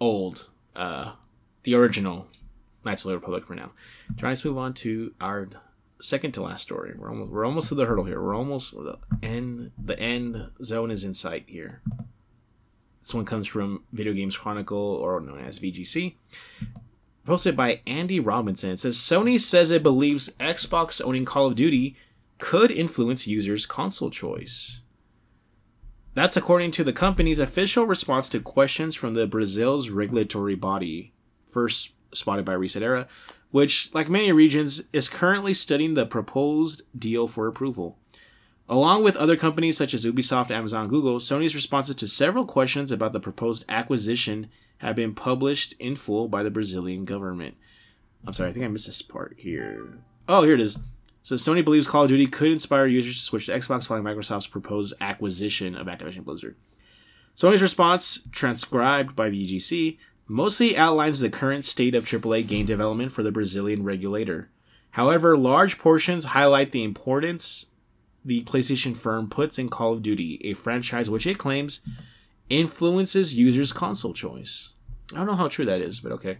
old, uh, the original Knights of the Republic for now. Try let's move on to our second to last story. We're almost we're almost to the hurdle here. We're almost the end. The end zone is in sight here. This one comes from Video Games Chronicle, or known as VGC posted by Andy Robinson. It says Sony says it believes Xbox owning Call of Duty could influence users' console choice. That's according to the company's official response to questions from the Brazil's regulatory body, first spotted by ResetEra, which, like many regions, is currently studying the proposed deal for approval. Along with other companies such as Ubisoft, Amazon, Google, Sony's responses to several questions about the proposed acquisition have been published in full by the Brazilian government. I'm sorry, I think I missed this part here. Oh, here it is. So Sony believes Call of Duty could inspire users to switch to Xbox following Microsoft's proposed acquisition of Activision Blizzard. Sony's response, transcribed by VGC, mostly outlines the current state of AAA game development for the Brazilian regulator. However, large portions highlight the importance the PlayStation firm puts in Call of Duty, a franchise which it claims influences users' console choice. I don't know how true that is, but okay.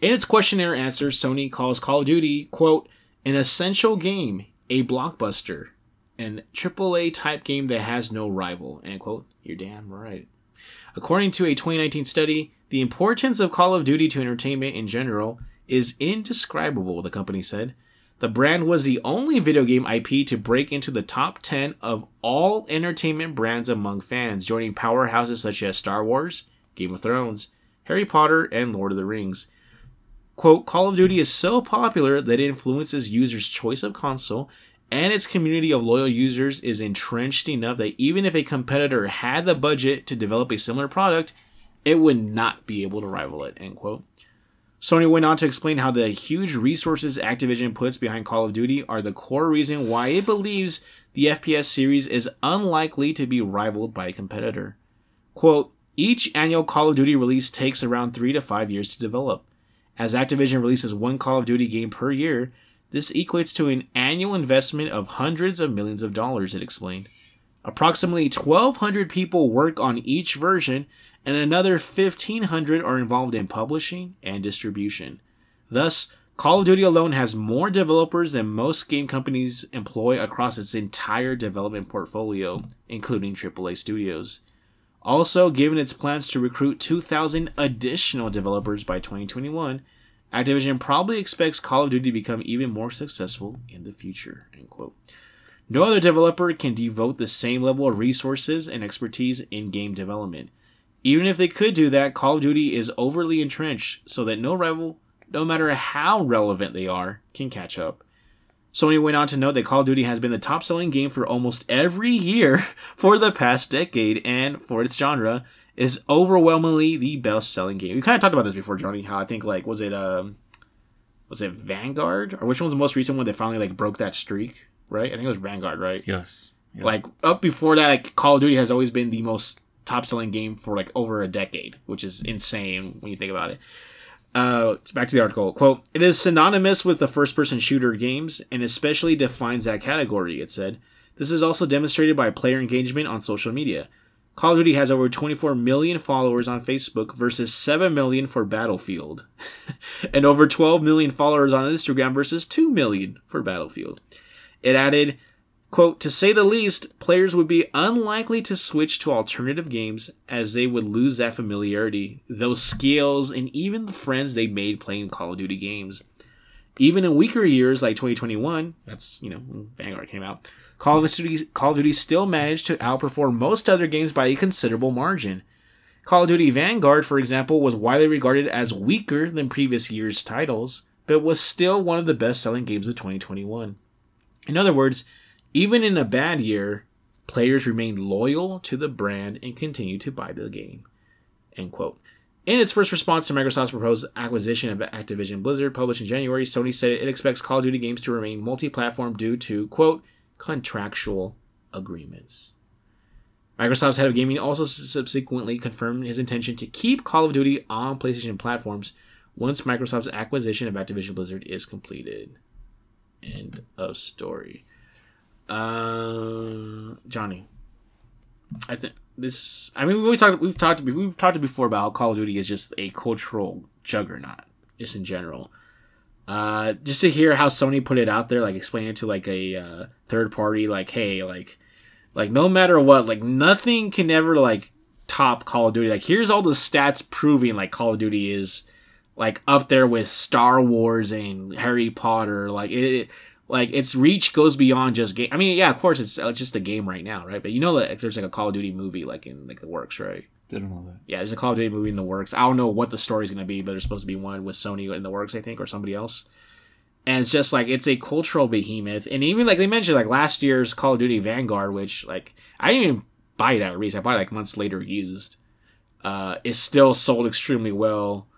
In its questionnaire answer, Sony calls Call of Duty, quote, an essential game, a blockbuster, an AAA type game that has no rival, end quote. You're damn right. According to a 2019 study, the importance of Call of Duty to entertainment in general is indescribable, the company said. The brand was the only video game IP to break into the top 10 of all entertainment brands among fans, joining powerhouses such as Star Wars, Game of Thrones, Harry Potter, and Lord of the Rings. Quote, Call of Duty is so popular that it influences users' choice of console, and its community of loyal users is entrenched enough that even if a competitor had the budget to develop a similar product, it would not be able to rival it, end quote. Sony went on to explain how the huge resources Activision puts behind Call of Duty are the core reason why it believes the FPS series is unlikely to be rivaled by a competitor. Quote, each annual Call of Duty release takes around three to five years to develop. As Activision releases one Call of Duty game per year, this equates to an annual investment of hundreds of millions of dollars, it explained. Approximately 1,200 people work on each version, and another 1,500 are involved in publishing and distribution. Thus, Call of Duty alone has more developers than most game companies employ across its entire development portfolio, including AAA studios. Also, given its plans to recruit 2,000 additional developers by 2021, Activision probably expects Call of Duty to become even more successful in the future. No other developer can devote the same level of resources and expertise in game development. Even if they could do that, Call of Duty is overly entrenched so that no rival, no matter how relevant they are, can catch up. Sony went on to note that Call of Duty has been the top selling game for almost every year for the past decade and for its genre is overwhelmingly the best selling game. We kind of talked about this before, Johnny, how I think like was it um was it Vanguard or which one was the most recent one that finally like broke that streak, right? I think it was Vanguard, right? Yes. Yep. Like up before that, like, Call of Duty has always been the most top selling game for like over a decade, which is insane when you think about it. Uh, back to the article. Quote, it is synonymous with the first person shooter games and especially defines that category, it said. This is also demonstrated by player engagement on social media. Call of Duty has over 24 million followers on Facebook versus 7 million for Battlefield, and over 12 million followers on Instagram versus 2 million for Battlefield. It added, quote, to say the least, players would be unlikely to switch to alternative games as they would lose that familiarity, those skills, and even the friends they made playing Call of Duty games. Even in weaker years like 2021, that's, you know, Vanguard came out, Call of, Duty, Call of Duty still managed to outperform most other games by a considerable margin. Call of Duty Vanguard, for example, was widely regarded as weaker than previous year's titles, but was still one of the best selling games of 2021. In other words, even in a bad year, players remain loyal to the brand and continue to buy the game. End quote. In its first response to Microsoft's proposed acquisition of Activision Blizzard, published in January, Sony said it expects Call of Duty games to remain multi platform due to, quote, contractual agreements. Microsoft's head of gaming also subsequently confirmed his intention to keep Call of Duty on PlayStation platforms once Microsoft's acquisition of Activision Blizzard is completed. End of story. Uh, Johnny, I think this. I mean, we talked. We've talked. We've talked before about how Call of Duty is just a cultural juggernaut, just in general. Uh, just to hear how Sony put it out there, like explain it to like a uh, third party, like, hey, like, like no matter what, like nothing can ever like top Call of Duty. Like, here's all the stats proving like Call of Duty is like up there with Star Wars and Harry Potter. Like it, like its reach goes beyond just game. I mean, yeah, of course it's, it's just a game right now, right? But you know that there's like a Call of Duty movie like in like the works, right? Didn't know that. Yeah, there's a Call of Duty movie in the works. I don't know what the story's gonna be, but there's supposed to be one with Sony in the works, I think, or somebody else. And it's just like it's a cultural behemoth. And even like they mentioned, like last year's Call of Duty Vanguard, which like I didn't even buy that at release. I bought it like months later used. Uh, is still sold extremely well.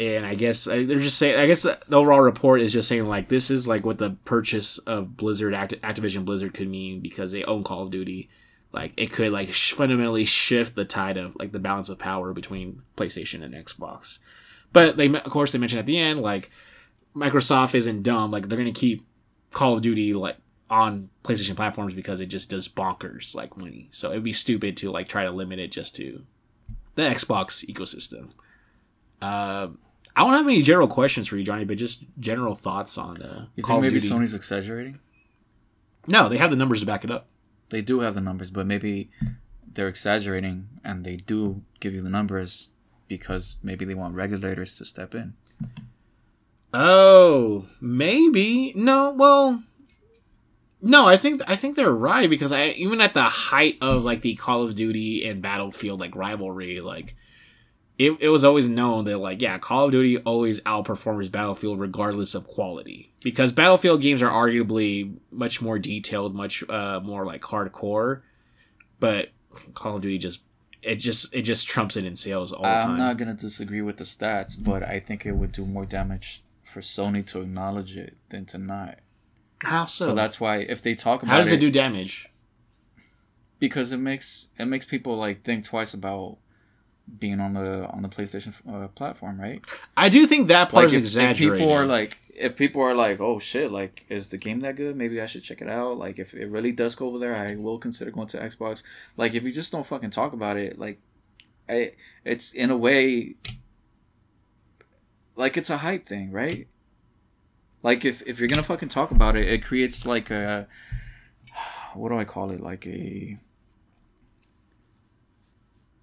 And I guess they're just saying. I guess the overall report is just saying like this is like what the purchase of Blizzard, Activision Blizzard, could mean because they own Call of Duty like it could like fundamentally shift the tide of like the balance of power between PlayStation and Xbox. But they of course they mentioned at the end like Microsoft isn't dumb like they're gonna keep Call of Duty like on PlayStation platforms because it just does bonkers like money. So it'd be stupid to like try to limit it just to the Xbox ecosystem. Uh, I don't have any general questions for you, Johnny, but just general thoughts on uh, you Call think maybe Duty. Sony's exaggerating? No, they have the numbers to back it up they do have the numbers, but maybe they're exaggerating and they do give you the numbers because maybe they want regulators to step in. Oh, maybe. No, well, no, I think I think they're right because I even at the height of like the Call of Duty and Battlefield like rivalry, like it, it was always known that like yeah call of duty always outperforms battlefield regardless of quality. Because battlefield games are arguably much more detailed much uh, more like hardcore. But call of duty just it just it just trumps it in sales all the I'm time. i'm not gonna disagree with the stats but i think it would do more damage for sony to acknowledge it than to not. How so so? that's why if they talk about how does it, it do damage? Because it makes it makes people like think twice about being on the on the PlayStation uh, platform, right? I do think that part like is if, exaggerated. If people are like, if people are like, "Oh shit! Like, is the game that good? Maybe I should check it out." Like, if it really does go over there, I will consider going to Xbox. Like, if you just don't fucking talk about it, like, I, it's in a way, like it's a hype thing, right? Like, if if you're gonna fucking talk about it, it creates like a, what do I call it? Like a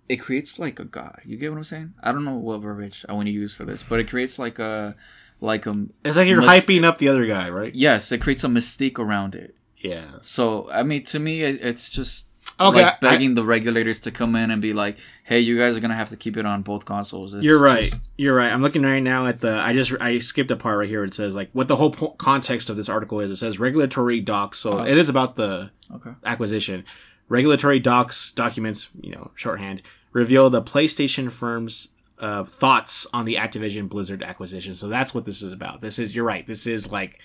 it creates like a god. You get what I'm saying? I don't know what verbiage I want to use for this, but it creates like a like a It's like you're Must- hyping up the other guy, right? yes, it creates a mystique around it. Yeah. So I mean, to me, it, it's just Okay, like I- begging the regulators to come in and be like, "Hey, you guys are gonna have to keep it on both consoles." It's You're right. just- You're right. I'm looking right now at the. I just I skipped a part right here. It says like what the whole po- context of this article is. It says regulatory docs. So Uh-huh. it is about the okay. acquisition. Regulatory docs documents, you know, shorthand, reveal the PlayStation firm's uh, thoughts on the Activision Blizzard acquisition. So that's what this is about. This is you're right. This is like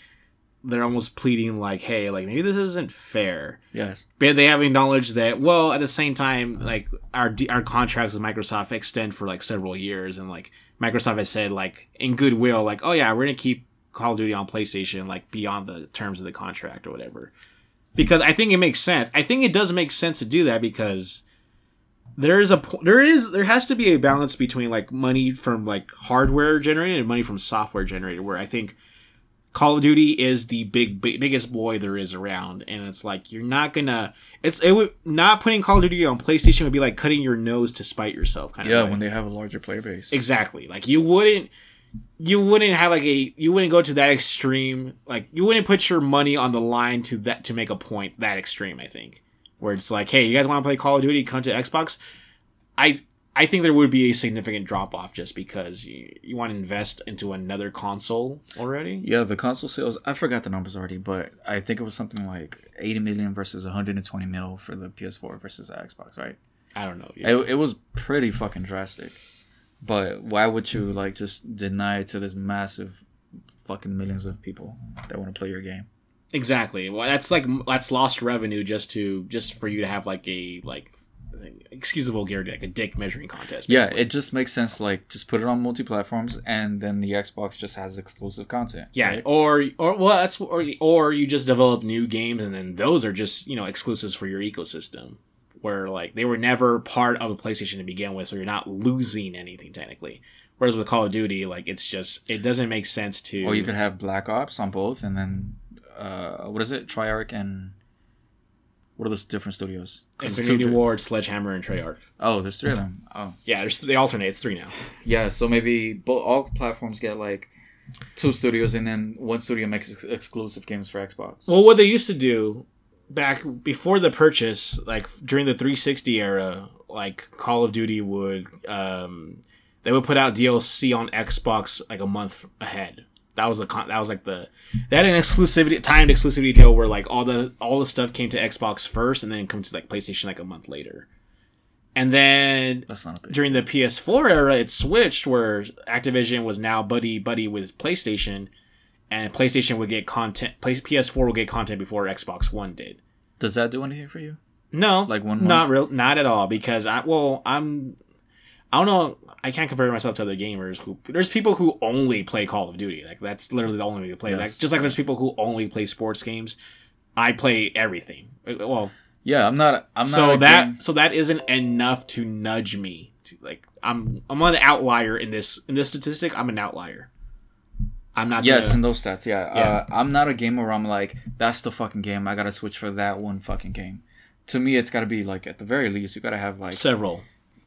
they're almost pleading like, hey, like maybe this isn't fair. Yes. But they have acknowledged that. Well, at the same time, like our our contracts with Microsoft extend for like several years, and like Microsoft has said, like in goodwill, like oh yeah, we're gonna keep Call of Duty on PlayStation, like beyond the terms of the contract or whatever. Because I think it makes sense. I think it does make sense to do that because there is a there is there has to be a balance between like money from like hardware generated and money from software generated. Where I think Call of Duty is the big, big biggest boy there is around, and it's like you're not gonna. It's it would not putting Call of Duty on PlayStation would be like cutting your nose to spite yourself, kind Yeah, of. Yeah, when they have a larger player base. exactly like you wouldn't. You wouldn't have like a you wouldn't go to that extreme like you wouldn't put your money on the line to that to make a point that extreme I think where it's like hey you guys want to play Call of Duty come to Xbox I I think there would be a significant drop off just because you, you want to invest into another console already Yeah, the console sales. I forgot the numbers already, but I think it was something like 80 million versus 120 mil for the PS4 versus the Xbox, right? I don't know It, it was pretty fucking drastic. But why would you like just deny it to this massive fucking millions of people that want to play your game? Exactly. Well, that's like that's lost revenue just to just for you to have like a like excuse the vulgarity like a dick measuring contest. Yeah, it just makes sense. Like, just put it on multi platforms, and then the Xbox just has exclusive content. yeah. right? Or or well, that's or or you just develop new games and then those are just you know exclusives for your ecosystem. Where like they were never part of a PlayStation to begin with, so you're not losing anything technically. Whereas with Call of Duty, like it's just it doesn't make sense to. Or you could have Black Ops on both, and then uh, what is it? Treyarch and what are those different studios? 'Cause it's two Infinity di- Ward, Sledgehammer, and Treyarch. Oh, there's three of them. Oh, Yeah, there's they alternate. It's three now. yeah. So maybe both all platforms get like two studios, and then one studio makes ex- exclusive games for Xbox. Well, what they used to do back before the purchase, like during the 360 era, like Call of Duty would, um, they would put out DLC on Xbox like a month ahead. That was the con- that was like the they had an exclusivity timed exclusivity deal where like all the all the stuff came to Xbox first and then come to like PlayStation like a month later. And then during the PS4 era, it switched where Activision was now buddy buddy with PlayStation, and PlayStation would get content. Play, PS4 would get content before Xbox One did. Does that do anything for you? No, Like one not real, not at all. Because I well, I'm, I don't know. I can't compare myself to other gamers who. There's people who only play Call of Duty. Like that's literally the only way to play. Like just like there's people who only play sports games. I play everything. Uh, well, Yeah, I'm not. I'm so a that game- so that isn't enough to nudge me to like I'm I'm an outlier in this in this statistic. I'm an outlier. I'm not. Yes, the- in those stats, yeah. Yeah. Uh, I'm not a gamer where I'm like, that's the fucking game. I gotta switch for that one fucking game. To me, it's gotta be like at the very least, you gotta have like several.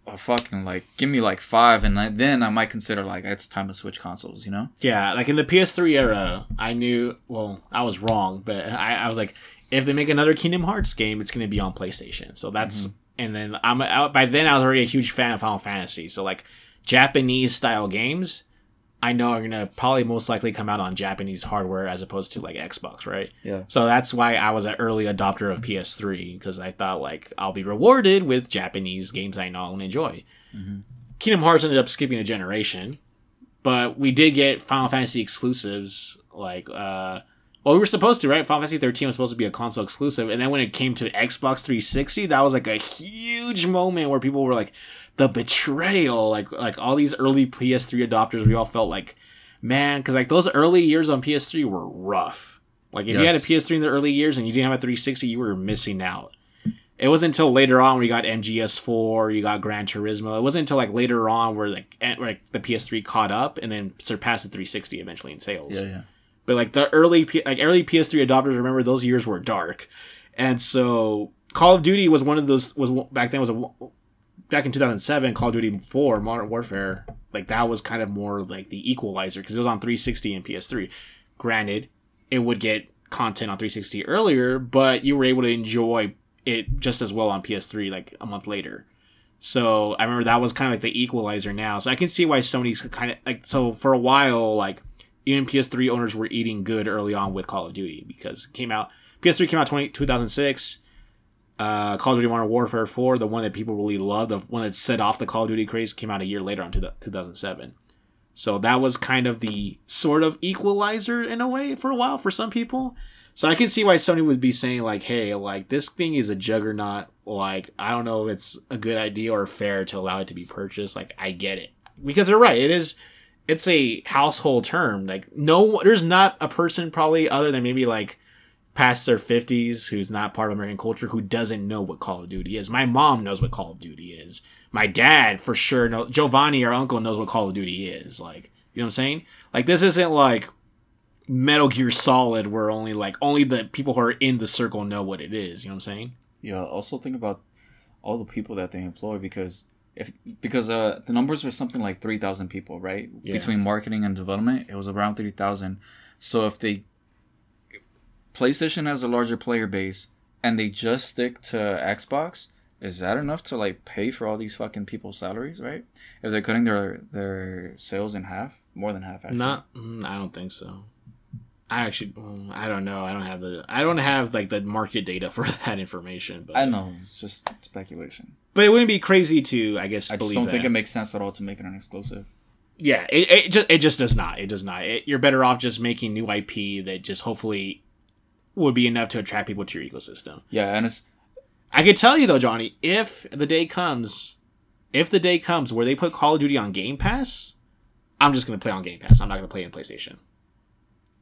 a fucking like give me like five, and I, then I might consider like it's time to switch consoles. You know? Yeah, like in the PS3 era, I knew. Well, I was wrong, but I, I was like, if they make another Kingdom Hearts game, it's going to be on PlayStation. So that's and then I'm I, by then I was already a huge fan of Final Fantasy. So like Japanese style games, I know are to probably most likely come out on Japanese hardware as opposed to like Xbox, right? Yeah. So that's why I was an early adopter of PS3 because I thought like I'll be rewarded with Japanese games I know and enjoy. Kingdom Hearts ended up skipping a generation, but we did get Final Fantasy exclusives. Like, uh, well, we were supposed to, right? Final Fantasy 13 was supposed to be a console exclusive, and then when it came to Xbox 360, that was like a huge moment where people were like, the betrayal, like like all these early PS3 adopters, we all felt like, man, because like those early years on PS3 were rough. Like if you had a PS3 in the early years and you didn't have a 360, you were missing out. It wasn't until later on where you got MGS4, you got Gran Turismo. It wasn't until like later on where like, where, like the PS3 caught up and then surpassed the 360 eventually in sales. Yeah, yeah. But like the early like early PS3 adopters, remember those years were dark, and so Call of Duty was one of those was back then was a back in 2007, Call of Duty 4 Modern Warfare, like that was kind of more like the equalizer because it was on 360 and PS3. Granted, it would get content on 360 earlier, but you were able to enjoy it just as well on PS3 like a month later. So I remember that was kind of like the equalizer now. So I can see why Sony's kind of like so for a while like even PS3 owners were eating good early on with Call of Duty because it came out PS3 came out 20, 2006. Uh, Call of Duty Modern Warfare 4, the one that people really loved, the one that set off the Call of Duty craze, came out a year later on to 2007. So that was kind of the sort of equalizer in a way for a while for some people. So I can see why Sony would be saying like, "Hey, like this thing is a juggernaut. Like I don't know if it's a good idea or fair to allow it to be purchased. Like I get it because they're right. It is. It's a household term. Like no, there's not a person probably other than maybe like past their 50s who's not part of American culture who doesn't know what Call of Duty is. My mom knows what Call of Duty is. My dad for sure knows. Giovanni, our uncle, knows what Call of Duty is. Like you know what I'm saying? Like this isn't like Metal Gear Solid where only like only the people who are in the circle know what it is. You know what I'm saying? Yeah. Also think about all the people that they employ because if because uh the numbers were something like three thousand people, right? Yeah. Between marketing and development, it was around three thousand. So if they PlayStation has a larger player base and they just stick to Xbox, is that enough to like pay for all these fucking people's salaries, right? If they're cutting their their sales in half, more than half actually. Not. mm, I don't think so. I actually, mm, I don't know. I don't have the, I don't have like the market data for that information. But I know, it's just speculation. but it wouldn't be crazy to, I guess, I just don't that. think it makes sense at all to make it an exclusive. yeah, it, it just it just does not. It does not. It, you're better off just making new IP that just hopefully would be enough to attract people to your ecosystem. Yeah, and it's I could tell you though, Johnny, if the day comes, if the day comes where they put Call of Duty on Game Pass, I'm just gonna play on Game Pass. I'm not gonna play in PlayStation.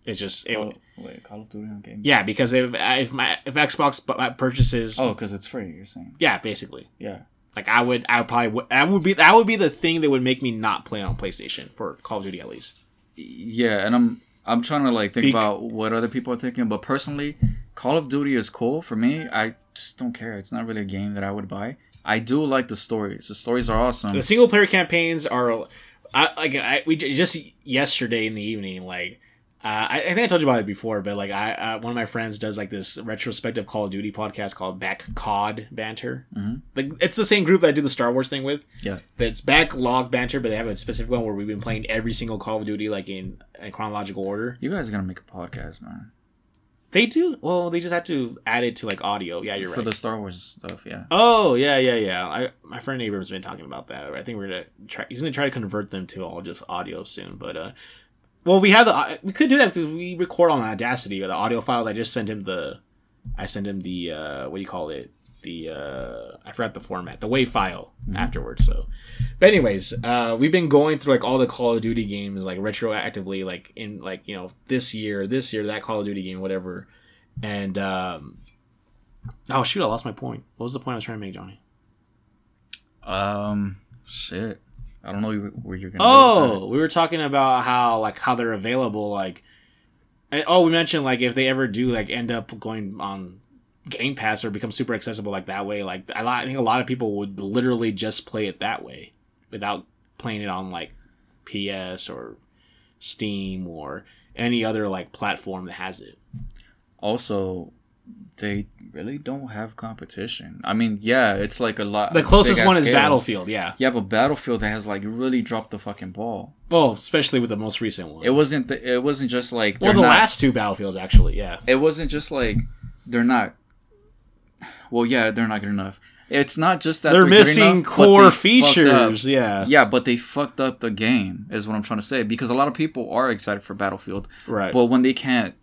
It's just it, oh, wait, Call of Duty on game. yeah, because if if my if Xbox bu- uh, purchases, Oh, because it's free. You're saying? yeah, basically, Yeah. like I would, I would probably would, that would be that would be the thing that would make me not play on PlayStation for Call of Duty at least. Yeah, and I'm I'm trying to like think about what other people are thinking, but personally, Call of Duty is cool for me. I just don't care. It's not really a game that I would buy. I do like the stories. The stories are awesome. The single player campaigns are, I like I we just yesterday in the evening like. Uh, I, I think I told you about it before, but like I, uh, one of my friends does like this retrospective Call of Duty podcast called Back COD Banter. Mm-hmm. Like it's the same group that I do the Star Wars thing with. Yeah. But it's backlog banter, but they have a specific one where we've been playing every single Call of Duty like in, in chronological order. You guys are gonna make a podcast, man, They do. Well, they just have to add it to like audio. Yeah, you're for right. For the Star Wars stuff. Yeah. Oh yeah, yeah, yeah. I my friend Abrams been talking about that. I think we're gonna try. He's gonna try to convert them to all just audio soon. But uh, well, we have the we could do that because we record on Audacity or the audio files. I just sent him the, I sent him the uh, what do you call it? The uh, I forgot the format, the WAV file afterwards. So, but anyways, uh, we've been going through like all the Call of Duty games like retroactively, like in like you know this year, this year, that Call of Duty game, whatever. And um, oh shoot, I lost my point. What was the point I was trying to make, Johnny? Um. Shit. I don't know where you're gonna. go with Oh, we were talking about how like how they're available. Like, and, oh, we mentioned like if they ever do like end up going on Game Pass or become super accessible like that way. Like, I, I think a lot of people would literally just play it that way without playing it on like PS or Steam or any other like platform that has it. Also, they really don't have competition. I mean, yeah, it's like a lot. The closest one is scale. Battlefield. Yeah. Yeah, but Battlefield has like really dropped the fucking ball. Well, especially with the most recent one. It wasn't. The, it wasn't just like. well, the not- last two Battlefields actually. Yeah. It wasn't just like they're not. Well, yeah, they're not good enough. It's not just that They're, they're, missing enough, core features. Yeah. Yeah, but they fucked up the game, is what I'm trying to say. Because a lot of people are excited for Battlefield, Right. but when they can't,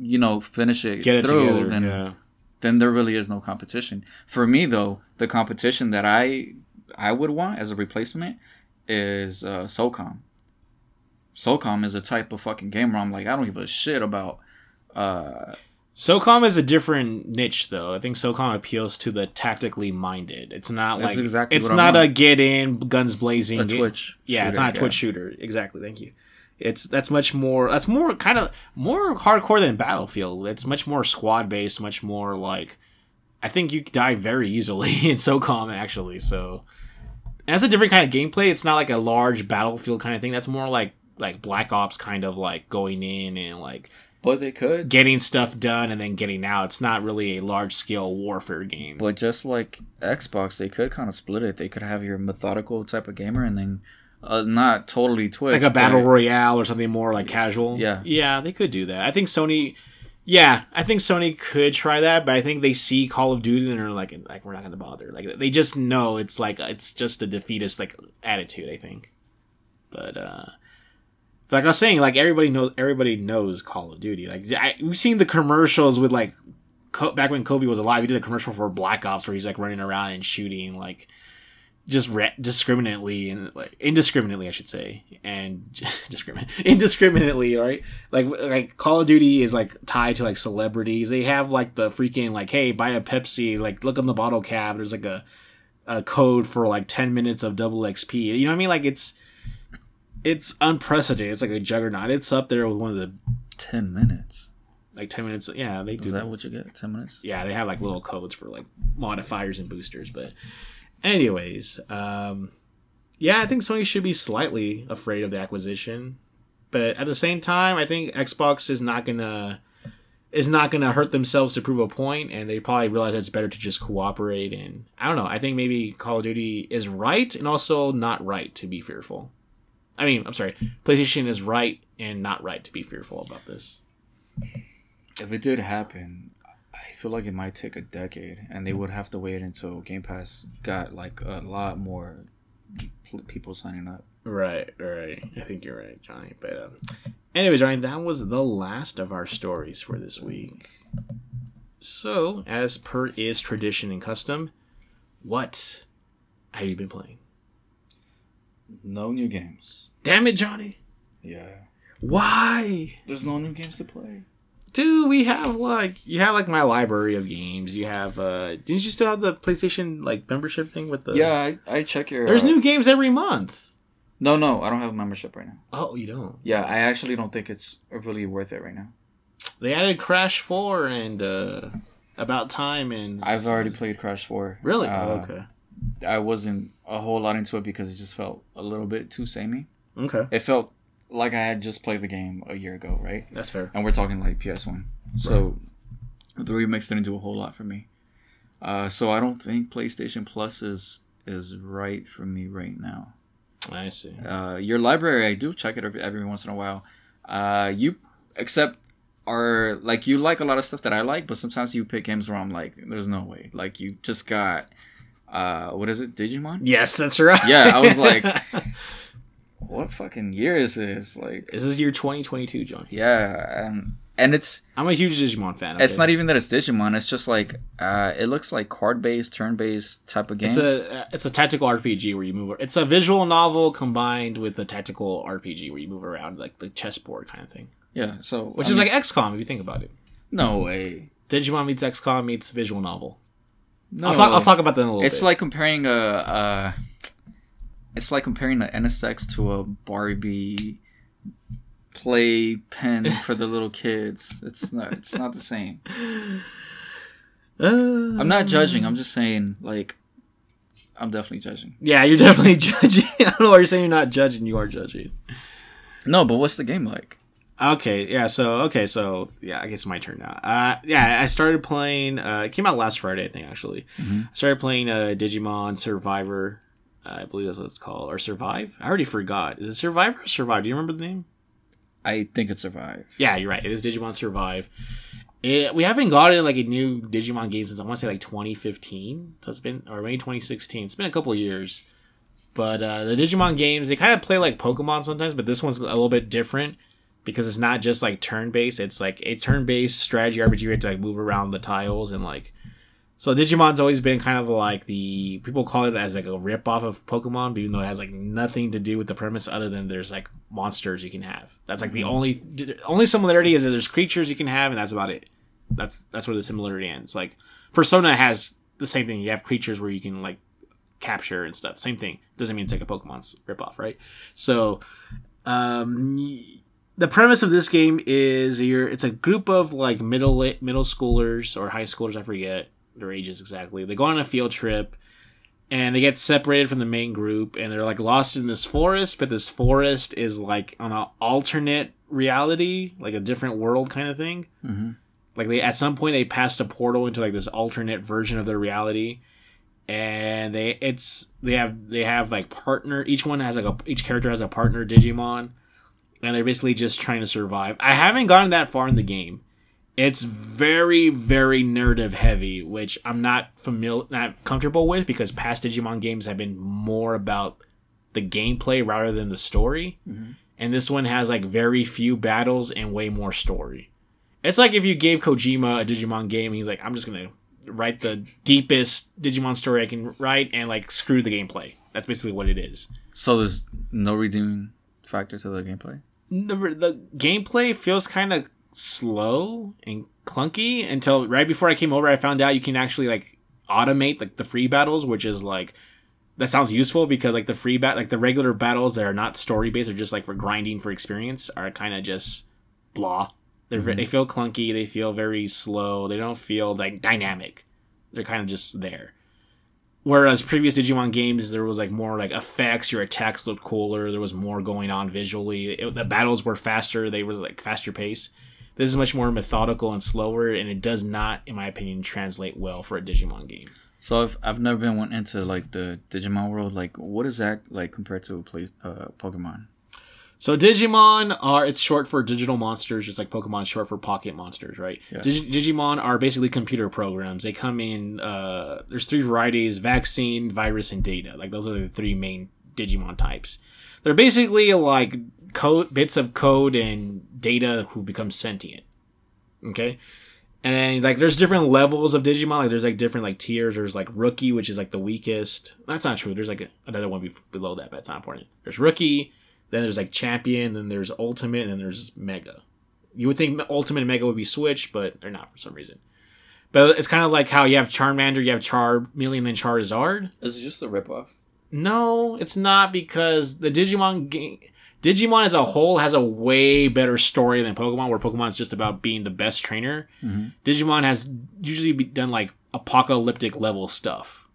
you know, finish it, Get it through, together. then yeah. then there really is no competition. For me, though, the competition that I I would want as a replacement is uh, SOCOM. SOCOM is a type of fucking game where I'm like, I don't give a shit about. Uh, SOCOM is a different niche, though. I think SOCOM appeals to the tactically minded. It's not like exactly it's not a get in, guns blazing. a Twitch. Yeah, it's not a Twitch shooter. Exactly. Thank you. It's that's much more. That's more kind of more hardcore than Battlefield. It's much more squad based. Much more like. I think you die very easily in SOCOM actually. So, And that's a different kind of gameplay. It's not like a large battlefield kind of thing. That's more like like Black Ops kind of like going in and like But they could. getting stuff done and then getting out. It's not really a large scale warfare game. But just like Xbox, they could kind of split it. They could have your methodical type of gamer and then uh, not totally Twitch. like a battle but- royale or something more like casual. Yeah. yeah, they could do that. I think Sony. Yeah, I think Sony could try that, but I think they see Call of Duty and are like, like we're not gonna bother. Like they just know it's like it's just a defeatist like attitude. I think, but uh but like I was saying, like everybody knows everybody knows Call of Duty. Like I, we've seen the commercials with like Co- back when Kobe was alive, he did a commercial for Black Ops where he's like running around and shooting like just re- discriminately and like indiscriminately, I should say, and discriminate indiscriminately, right? Like like Call of Duty is like tied to like celebrities. They have like the freaking like, hey, buy a Pepsi. Like look on the bottle cap. There's like a a code for like ten minutes of double XP. You know what I mean? Like it's it's unprecedented. It's like a juggernaut. It's up there with one of the Ten minutes. like ten minutes. Yeah, they do Is that what you get? Ten minutes? yeah, they have like little codes for like modifiers and boosters. But, anyways, um, yeah, I think Sony should be slightly afraid of the acquisition, but at the same time, I think Xbox is not gonna is not gonna hurt themselves to prove a point, and they probably realize it's better to just cooperate. And I don't know. I think maybe Call of Duty is right and also not right to be fearful. I mean, I'm sorry, PlayStation is right and not right to be fearful about this. If it did happen, feel like it might take a decade, and they would have to wait until Game Pass got like a lot more pl- people signing up. Right, right. I think you're right, Johnny. But um, anyways, Johnny, that was the last of our stories for this week. So, as per is tradition and custom, what have you been playing? No new games. Damn it, Johnny! Yeah. Why, There's no new games to play. We have like you have like my library of games. You have uh, didn't you still have the PlayStation like membership thing with the? Yeah, I, I check your. There's uh, new games every month. No, no, I don't have a membership right now. Oh, you don't. Yeah, I actually don't think it's really worth it right now. They added Crash Four and uh, About Time and I've already played Crash 4. really. Uh, oh, okay. I wasn't a whole lot into it because it just felt a little bit too samey. Okay, It felt like I had just played the game a year ago, right? that's fair. And we're talking like PS1. So the remix didn't do a whole lot for me. Uh, so I don't think PlayStation Plus is is right for me right now. I see. Uh, your library, I do check it every, every once in a while. Uh, you except are like you like a lot of stuff that I like, but sometimes you pick games where I'm like, there's no way. Like you just got uh, what is it, Digimon? Yes, that's right. Yeah, I was like, what fucking year is this? Like, this is year 2022, John. yeah, and and it's I'm a huge Digimon fan. it's not even that it's Digimon. It's just like uh, it looks like card based, turn based type of game. It's a uh, it's a tactical RPG where you move. It's a visual novel combined with a tactical RPG where you move around like the chessboard kind of thing, yeah, so which I is mean, like XCOM if you think about it. no way. Digimon meets XCOM meets visual novel. No, I'll talk. I'll talk about that in a little bit. It's bit. like comparing a, uh, it's like comparing an NSX to a Barbie play pen for the little kids. It's not. It's not the same. Uh, I'm not judging. I'm just saying, like, I'm definitely judging. yeah, you're definitely judging. I don't know why you're saying you're not judging. You are judging. No, but what's the game like? Okay, yeah, so okay, so yeah, I guess it's my turn now. Uh yeah, I started playing uh it came out last Friday, I think actually. I started playing uh Digimon Survivor. I believe that's what it's called. Or Survive? I already forgot. Is it Survivor or Survive? Do you remember the name? I think it's Survive. Yeah, you're right. It is Digimon Survive. It, we haven't gotten like a new Digimon game since I want to say like 2015. So it's been or maybe 2016. It's been a couple years. But uh, the Digimon games they kind of play like Pokemon sometimes, but this one's a little bit different because it's not just like turn based. It's like a turn based strategy RPG. You have to like move around the tiles and like. So Digimon's always been kind of like the people call it as like a rip off of Pokemon, even though it has like nothing to do with the premise other than there's like monsters you can have. That's like the only only similarity is that there's creatures you can have, and that's about it. That's that's where the similarity ends. Like Persona has the same thing. You have creatures where you can like capture and stuff. Same thing. Doesn't mean it's like a Pokemon's ripoff, right? So, um, the premise of this game is you're it's a group of like middle middle schoolers or high schoolers, I forget their ages exactly. They go on a field trip and they get separated from the main group, and they're like lost in this forest. But this forest is like on an alternate reality, like a different world kind of thing. Mm-hmm. Like they at some point they passed a portal into like this alternate version of their reality, and they it's they have they have like partner. Each one has like a each character has a partner Digimon, and they're basically just trying to survive. I haven't gotten that far in the game. It's very very narrative heavy, which I'm not familiar not comfortable with because past Digimon games have been more about the gameplay rather than the story. Mm-hmm. And this one has like very few battles and way more story. It's like if you gave Kojima a Digimon game, he's like, I'm just gonna write the deepest Digimon story I can write and like screw the gameplay. That's basically what it is. So there's no redeeming factor to the gameplay. The, the gameplay feels kind of slow and clunky until right before I came over, I found out you can actually like automate like the free battles, which is like that sounds useful because like the free bat like the regular battles that are not story based or just like for grinding for experience are kind of just blah. They're ve- mm-hmm. they feel clunky. They feel very slow. They don't feel like dynamic. They're kind of just there. Whereas previous Digimon games, there was like more like effects. Your attacks looked cooler. There was more going on visually. It, the battles were faster. They were like faster pace. This is much more methodical and slower, and it does not, in my opinion, translate well for a Digimon game. So if I've never been went into like the Digimon world, like what is that like compared to a play, uh, Pokemon? So Digimon are it's short for digital monsters, just like Pokemon short for pocket monsters, right? Yeah. Digi- Digimon are basically computer programs. They come in uh there's three varieties, vaccine, virus, and data. Like those are the three main Digimon types. They're basically like code bits of code and data who become sentient. Okay? And like there's different levels of Digimon, like there's like different like tiers. There's like rookie, which is like the weakest. That's not true. There's like another one below that, but it's not important. There's rookie, then there's like champion, then there's ultimate, and then there's mega. You would think ultimate and mega would be switched, but they're not for some reason. But it's kind of like how you have Charmander, you have Charmeleon, and Charizard. Is it just a ripoff? No, it's not because the Digimon game, Digimon as a whole has a way better story than Pokemon, where Pokemon is just about being the best trainer. Mm-hmm. Digimon has usually done like apocalyptic level stuff,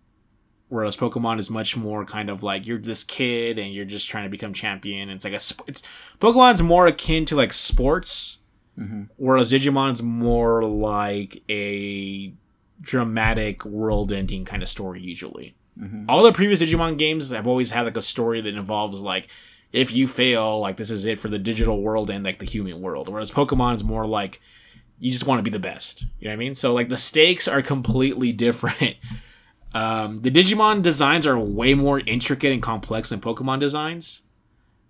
whereas Pokemon is much more kind of like you're this kid and you're just trying to become champion. It's like a sp- it's Pokemon's more akin to like sports, mm-hmm. whereas Digimon's more like a dramatic world-ending kind of story usually mm-hmm. all the previous Digimon games have always had like a story that involves like if you fail, like this is it for the digital world and like the human world. Whereas Pokemon's more like you just want to be the best. You know what I mean? So like the stakes are completely different. Um, the Digimon designs are way more intricate and complex than Pokemon designs.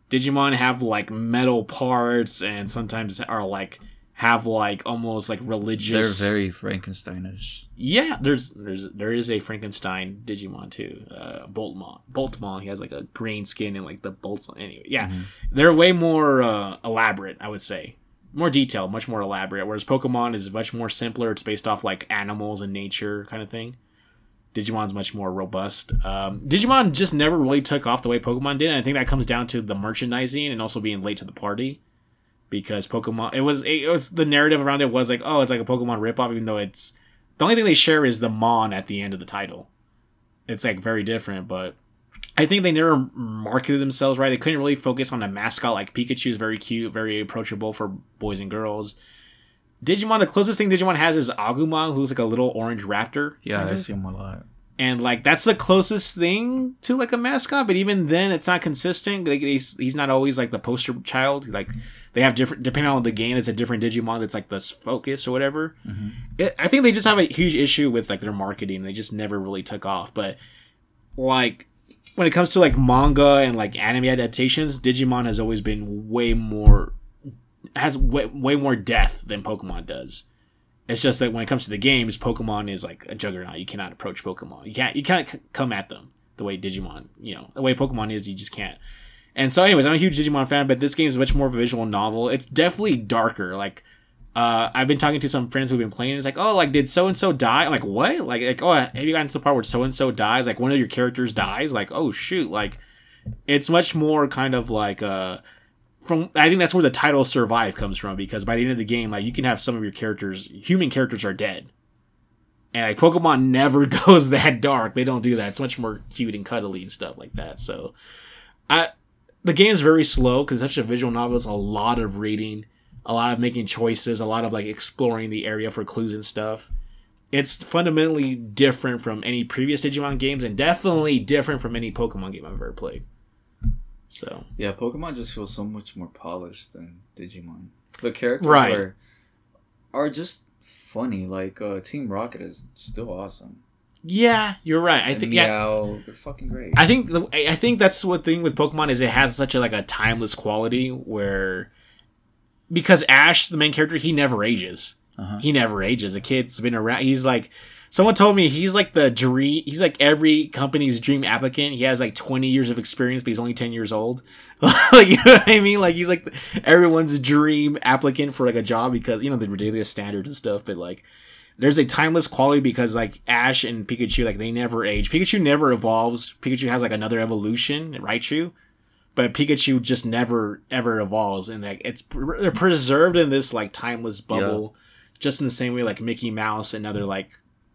Digimon have like metal parts and sometimes are like have like almost like religious. They're very Frankensteinish. Yeah, there's there's there is a Frankenstein Digimon too. Uh, Boltmon. Boltmon. He has like a green skin and like the bolts. Anyway, yeah, they're way more uh, elaborate. I would say more detailed, much more elaborate. Whereas Pokemon is much more simpler. It's based off like animals and nature kind of thing. Digimon's much more robust. Um, Digimon just never really took off the way Pokemon did, and I think that comes down to the merchandising and also being late to the party. Because Pokemon, it was it was the narrative around it was like, oh, it's like a Pokemon ripoff, even though it's the only thing they share is the Mon at the end of the title. It's like very different, but I think they never marketed themselves right. They couldn't really focus on a mascot like Pikachu is very cute, very approachable for boys and girls. Digimon, the closest thing Digimon has is Agumon, who's like a little orange raptor. Yeah, kind I mm-hmm. see him a lot. and like that's the closest thing to like a mascot. But even then, it's not consistent. Like he's, he's not always like the poster child. Like they have different depending on the game. It's a different Digimon that's like the focus or whatever. Mm-hmm. It, I think they just have a huge issue with like their marketing. They just never really took off. But like when it comes to like manga and like anime adaptations, Digimon has always been way more has way, way more death than Pokemon does. It's just that when it comes to the games, Pokemon is like a juggernaut. You cannot approach Pokemon. You can't you can't c- come at them the way Digimon, you know, the way Pokemon is, you just can't. And so anyways, I'm a huge Digimon fan, but this game is much more of a visual novel. It's definitely darker. Like uh, I've been talking to some friends who've been playing. It's like, oh, like did so and so die? I'm like, what? Like, like, oh, have you gotten to the part where so and so dies? Like one of your characters dies? Like, oh shoot! Like, it's much more kind of like uh, from. I think that's where the title "Survive" comes from because by the end of the game, like you can have some of your characters, human characters, are dead, And like Pokemon never goes that dark. They don't do that. It's much more cute and cuddly and stuff like that. So, I the game's very slow because it's such a visual novel. It's a lot of reading, a lot of making choices, a lot of like exploring the area for clues and stuff. It's fundamentally different from any previous Digimon games, and definitely different from any Pokemon game I've ever played. So Yeah, Pokemon just feels so much more polished than Digimon. The characters Right. are are just funny. Like uh, Team Rocket is still awesome. Yeah, you're right. I And think yeah. They're fucking great. I think the I I think that's what thing with Pokemon is it has such a like a timeless quality where because Ash, the main character, he never ages. Uh-huh. He never ages. The kid's been around. He's like someone told me he's like the dream. He's like every company's dream applicant. He has like twenty years of experience, but he's only ten years old. like you know what I mean? Like he's like everyone's dream applicant for like a job because you know the ridiculous standards and stuff. But like there's a timeless quality because like Ash and Pikachu, like they never age. Pikachu never evolves. Pikachu has like another evolution, Raichu, but Pikachu just never ever evolves, and like it's they're preserved in this like timeless bubble, just in the same way like Mickey Mouse and other like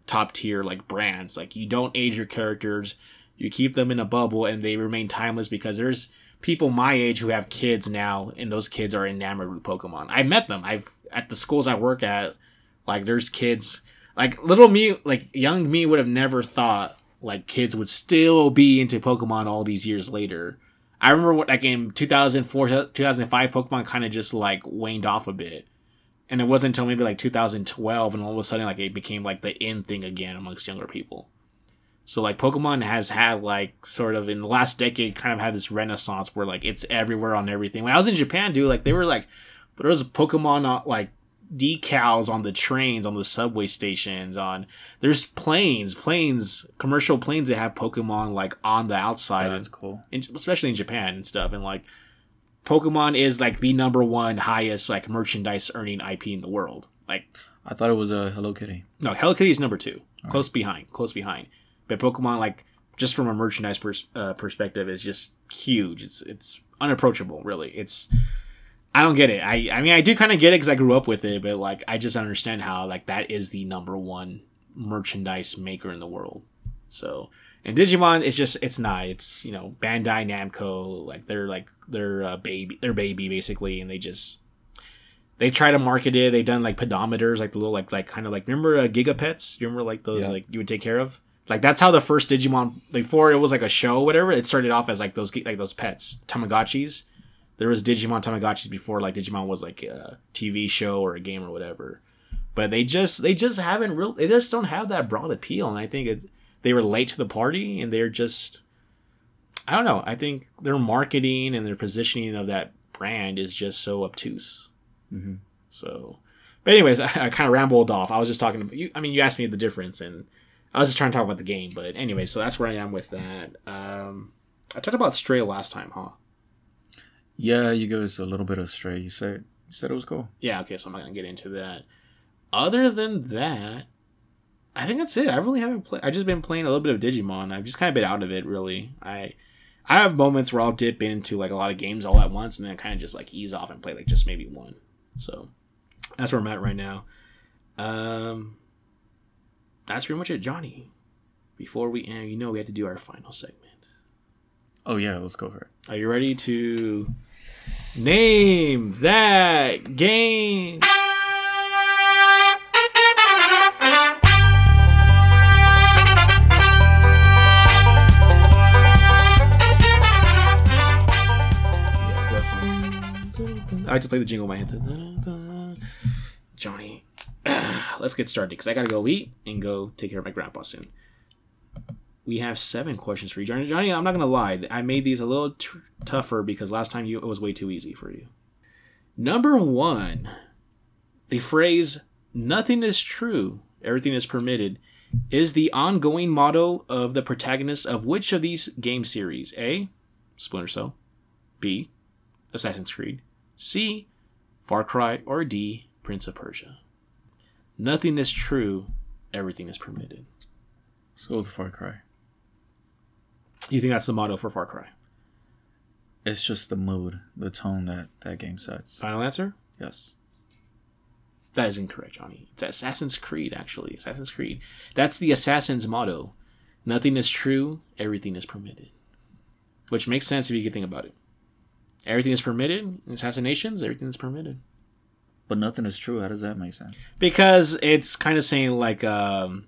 top tier like brands. Like you don't age your characters, you keep them in a bubble, and they remain timeless because there's people my age who have kids now, and those kids are enamored with Pokemon. I met them. I've at the schools I work at. Like there's kids like little me like young me would have never thought like kids would still be into Pokemon all these years later. I remember what like in 2004 2005 Pokemon kind of just like waned off a bit. And it wasn't until maybe like 2012 and all of a sudden like it became like the in thing again amongst younger people. So like Pokemon has had like sort of in the last decade kind of had this renaissance where like it's everywhere on everything. When I was in Japan, dude, like they were like there was Pokemon uh, like decals on the trains, on the subway stations, on there's planes, planes, commercial planes that have Pokemon like on the outside, That's cool. in, especially in Japan and stuff. And like Pokemon is like the number one highest like merchandise earning IP in the world. Like I thought it was a Hello Kitty. no, Hello Kitty is number two, close behind, close behind. But Pokemon, like just from a merchandise pers- uh, perspective, is just huge. It's it's unapproachable, really. It's I don't get it. I I mean, I do kind of get it because I grew up with it, but like I just understand how like that is the number one merchandise maker in the world. So and Digimon, it's just it's not. It's you know Bandai Namco, like they're like they're uh, baby, their baby basically, and they just they try to market it. They've done like pedometers, like the little like like kind of like remember uh, Gigapets? You remember like those Yeah. like you would take care of. Like that's how the first Digimon before it was like a show, whatever. It started off as like those like those pets, Tamagotchis. There was Digimon Tamagotchis before like Digimon was like a TV show or a game or whatever. But they just they just haven't real they just don't have that broad appeal, and I think it they were late to the party, and they're just I don't know. I think their marketing and their positioning of that brand is just so obtuse. Mm-hmm. So, but anyways, I, I kind of rambled off. I was just talking about you. I mean, you asked me the difference, and I was just trying to talk about the game. But anyway, so that's where I am with that. Um, I talked about Stray last time, huh? Yeah, you gave us a little bit of stray. You said you said it was cool. Yeah. Okay, so I'm not gonna get into that. Other than that, I think that's it. I really haven't played. I've just been playing a little bit of Digimon. I've just kind of been out of it. Really, I. I have moments where I'll dip into like a lot of games all at once, and then kind of just like ease off and play like just maybe one. So that's where I'm at right now. Um, that's pretty much it, Johnny. Before we end, you know we have to do our final segment. Oh yeah, let's go for it. Are you ready to name that game? I like to play the jingle in my head. Johnny, let's get started because I gotta go eat and go take care of my grandpa soon. We have seven questions for you, Johnny. Johnny, I'm not gonna lie. I made these a little t- tougher because last time you it was way too easy for you. Number one, the phrase "nothing is true, everything is permitted" is the ongoing motto of the protagonist of which of these game series? A. Splinter Cell. B. Assassin's Creed. C. Far Cry. Or D. Prince of Persia. Nothing is true, everything is permitted. Let's go with Far Cry. You think that's the motto for Far Cry? It's just the mood, the tone that that game sets. Final answer? Yes. That is incorrect, Johnny. It's Assassin's Creed, actually. Assassin's Creed. That's the assassin's motto. Nothing is true, everything is permitted. Which makes sense if you can think about it. Everything is permitted in assassinations, everything is permitted. But nothing is true. How does that make sense? Because it's kind of saying like um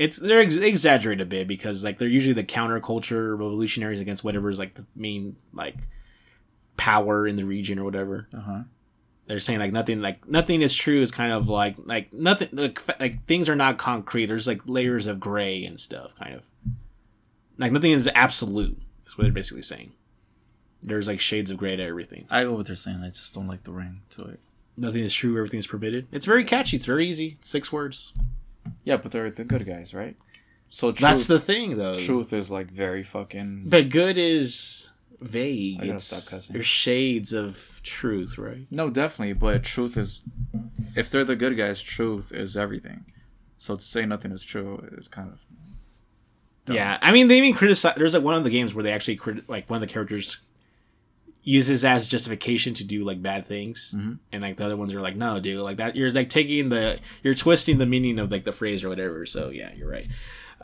it's they're ex- exaggerated a bit because like they're usually the counterculture revolutionaries against whatever's like the main like power in the region or whatever. Uh huh. they're saying like nothing like nothing is true is kind of like like nothing like, like things are not concrete there's like layers of gray and stuff kind of like nothing is absolute is what they're basically saying there's like shades of gray to everything I know what they're saying. I just don't like the ring to it. nothing is true everything is permitted it's very catchy it's very easy six words Yeah, but they're the good guys, right? So truth, that's the thing though truth is like very fucking. but good is vague I gotta It's- stop cussing. there's shades of truth right No, definitely, but truth is. If they're the good guys, truth is everything. So to say nothing is true is kind of. Dumb. Yeah, I mean, they even criticize. There's like one of the games where they actually crit- like one of the characters uses as justification to do like bad things, Mhm. and like the other ones are like, no, dude, like that. You're like taking the, you're twisting the meaning of like the phrase or whatever. So yeah, you're right.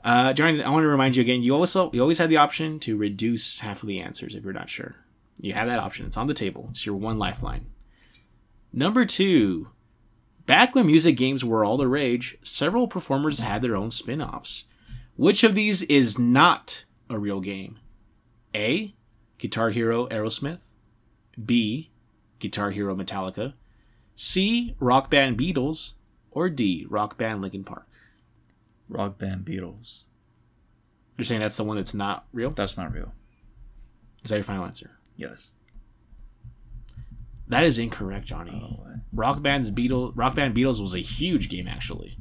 Uh, Johnny, I want to remind you again. You also you always have the option to reduce half of the answers if you're not sure. You have that option. It's on the table. It's your one lifeline. Number two. Back when music games were all the rage, several performers had their own spin offs. Which of these is not a real game? A. Guitar Hero Aerosmith. B. Guitar Hero Metallica. C. Rock Band Beatles. Or D. Rock Band Linkin Park. Rock band Beatles. You're saying that's the one that's not real? That's not real. Is that your final answer? Yes. That is incorrect, Johnny. Oh. Rock Band's Beatles Rock Band Beatles was a huge game actually.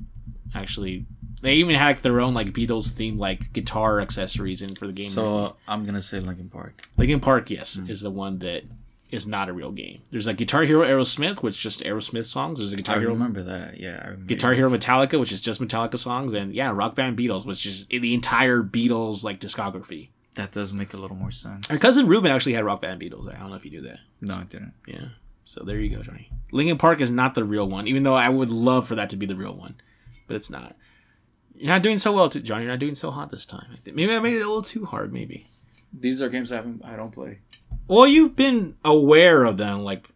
Actually, they even had like, their own like Beatles themed like guitar accessories in for the game. So I'm gonna say Linkin Park. Linkin Park, yes, Hmm. is the one that is not a real game. There's like Guitar Hero Aerosmith, which is just Aerosmith songs. There's a I Guitar Hero remember that. Yeah, I remember. Guitar. Hero Metallica, which is just Metallica songs, and yeah, Rock Band Beatles, which is the entire Beatles like discography. That does make a little more sense. Our cousin Ruben actually had Rock Band Beatles. I don't know if you knew that. No, it didn't. Yeah. So there you go, Johnny. Linkin Park is not the real one, even though I would love for that to be the real one, but it's not. You're not doing so well, too, Johnny. You're not doing so hot this time. Maybe I made it a little too hard. Maybe. These are games I haven't. I don't play. Well, you've been aware of them, like,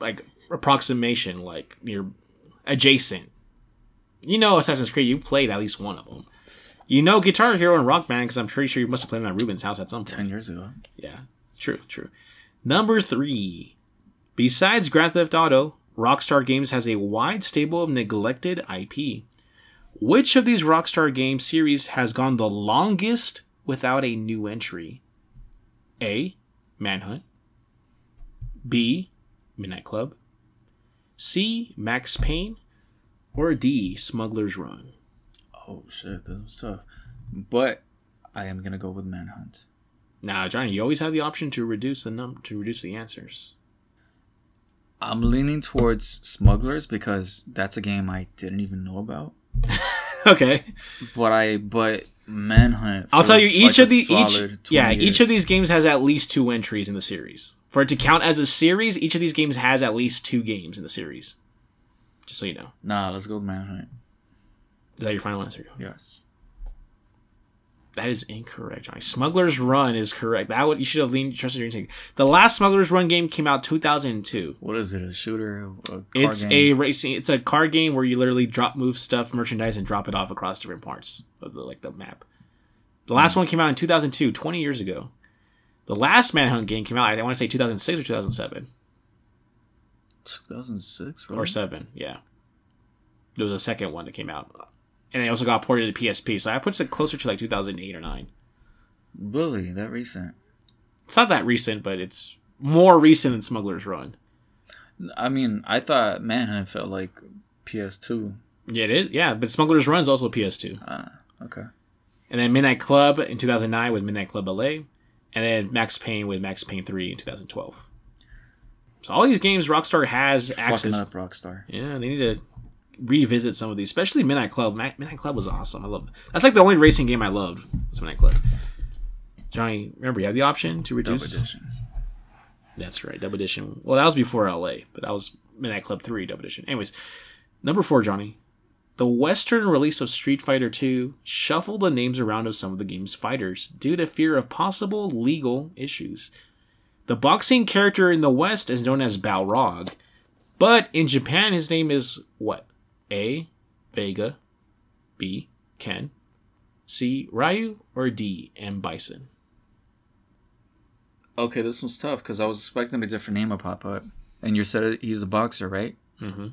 like approximation, like you're adjacent. You know, Assassin's Creed. You played at least one of them. You know, Guitar Hero and Rock Band because I'm pretty sure you must have played them at Ruben's house at some point. Ten years ago. Yeah, true, true. Number three. Besides Grand Theft Auto, Rockstar Games has a wide stable of neglected IP. Which of these Rockstar game series has gone the longest without a new entry? A. Manhunt. B. Midnight Club. C. Max Payne. Or D. Smuggler's Run. Oh shit, this was tough. But I am gonna go with Manhunt. Now, Johnny, you always have the option to reduce the num to reduce the answers. I'm leaning towards Smugglers because that's a game I didn't even know about. okay. But I but Manhunt. I'll tell you each like of the each solid 20 yeah each of these games has at least two entries in the series. For it to count as a series, each of these games has at least two games in the series. Just so you know. Nah, let's go with Manhunt. Is that your final answer? Yes. That is incorrect, Johnny. Smuggler's Run is correct. That would you should have leaned trusted your instinct. The last Smuggler's Run game came out 2002. What is it? A shooter? A car It's game? a racing. It's a card game where you literally drop, move stuff, merchandise, and drop it off across different parts of the like the map. The last hmm. one came out in 2002, 20 years ago. The last Manhunt game came out. I want to say 2006 or 2007 2006 or seven. Yeah, there was a second one that came out, and it also got ported to PSP. So I puts it closer to like 2008 or nine. Really? That recent? It's not that recent, but it's more recent than Smuggler's Run. I mean, I thought Manhunt felt like PS2. Yeah, it is. Yeah, but Smuggler's Run is also PS2. Ah, okay. and then Midnight Club in 2009 with Midnight Club LA, and then Max Payne with Max Payne 3 in 2012. So all these games Rockstar has Fucking access. up Rockstar. Yeah, they need to revisit some of these, especially Midnight Club. Midnight Club was awesome. I love. That's like the only racing game I loved. Was Midnight Club. Johnny, remember you have the option to reduce. edition. That's right, Dub Edition. Well, that was before LA, but that was Midnight Club 3 Dub Edition. Anyways, Number four, Johnny. The Western release of Street Fighter II shuffled the names around of some of the game's fighters due to fear of possible legal issues. The boxing character in the West is known as Balrog, but in Japan his name is what? A. Vega, B. Ken, C. Ryu, or D. M. Bison? Okay, this one's tough because I was expecting a different name to pop up. And you said he's a boxer, right? Mm-hmm.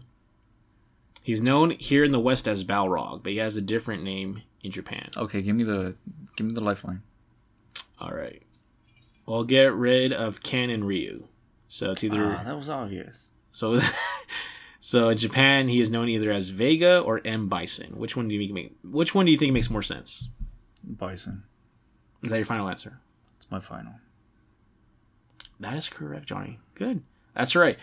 He's known here in the West as Balrog, but he has a different name in Japan. Okay, give me the give me the lifeline. All right. Well, get rid of Ken and Ryu. So it's either Ah, that was obvious. so so in Japan he is known either as Vega or M Bison. Which one do you make? Which one do you think makes more sense? Bison. Is that your final answer? It's my final. That is correct, Johnny. Good. That's right.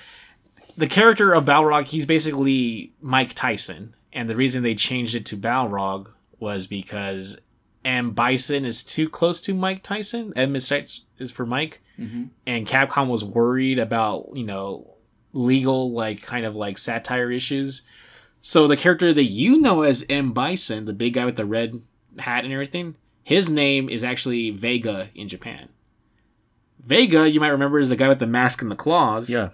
The character of Balrog, he's basically Mike Tyson, and the reason they changed it to Balrog was because M Bison is too close to Mike Tyson. M is is for Mike, Mm-hmm. and Capcom was worried about you know legal like kind of like satire issues. So the character that you know as M Bison, the big guy with the red hat and everything, his name is actually Vega in Japan. Vega, you might remember, is the guy with the mask and the claws. Yeah.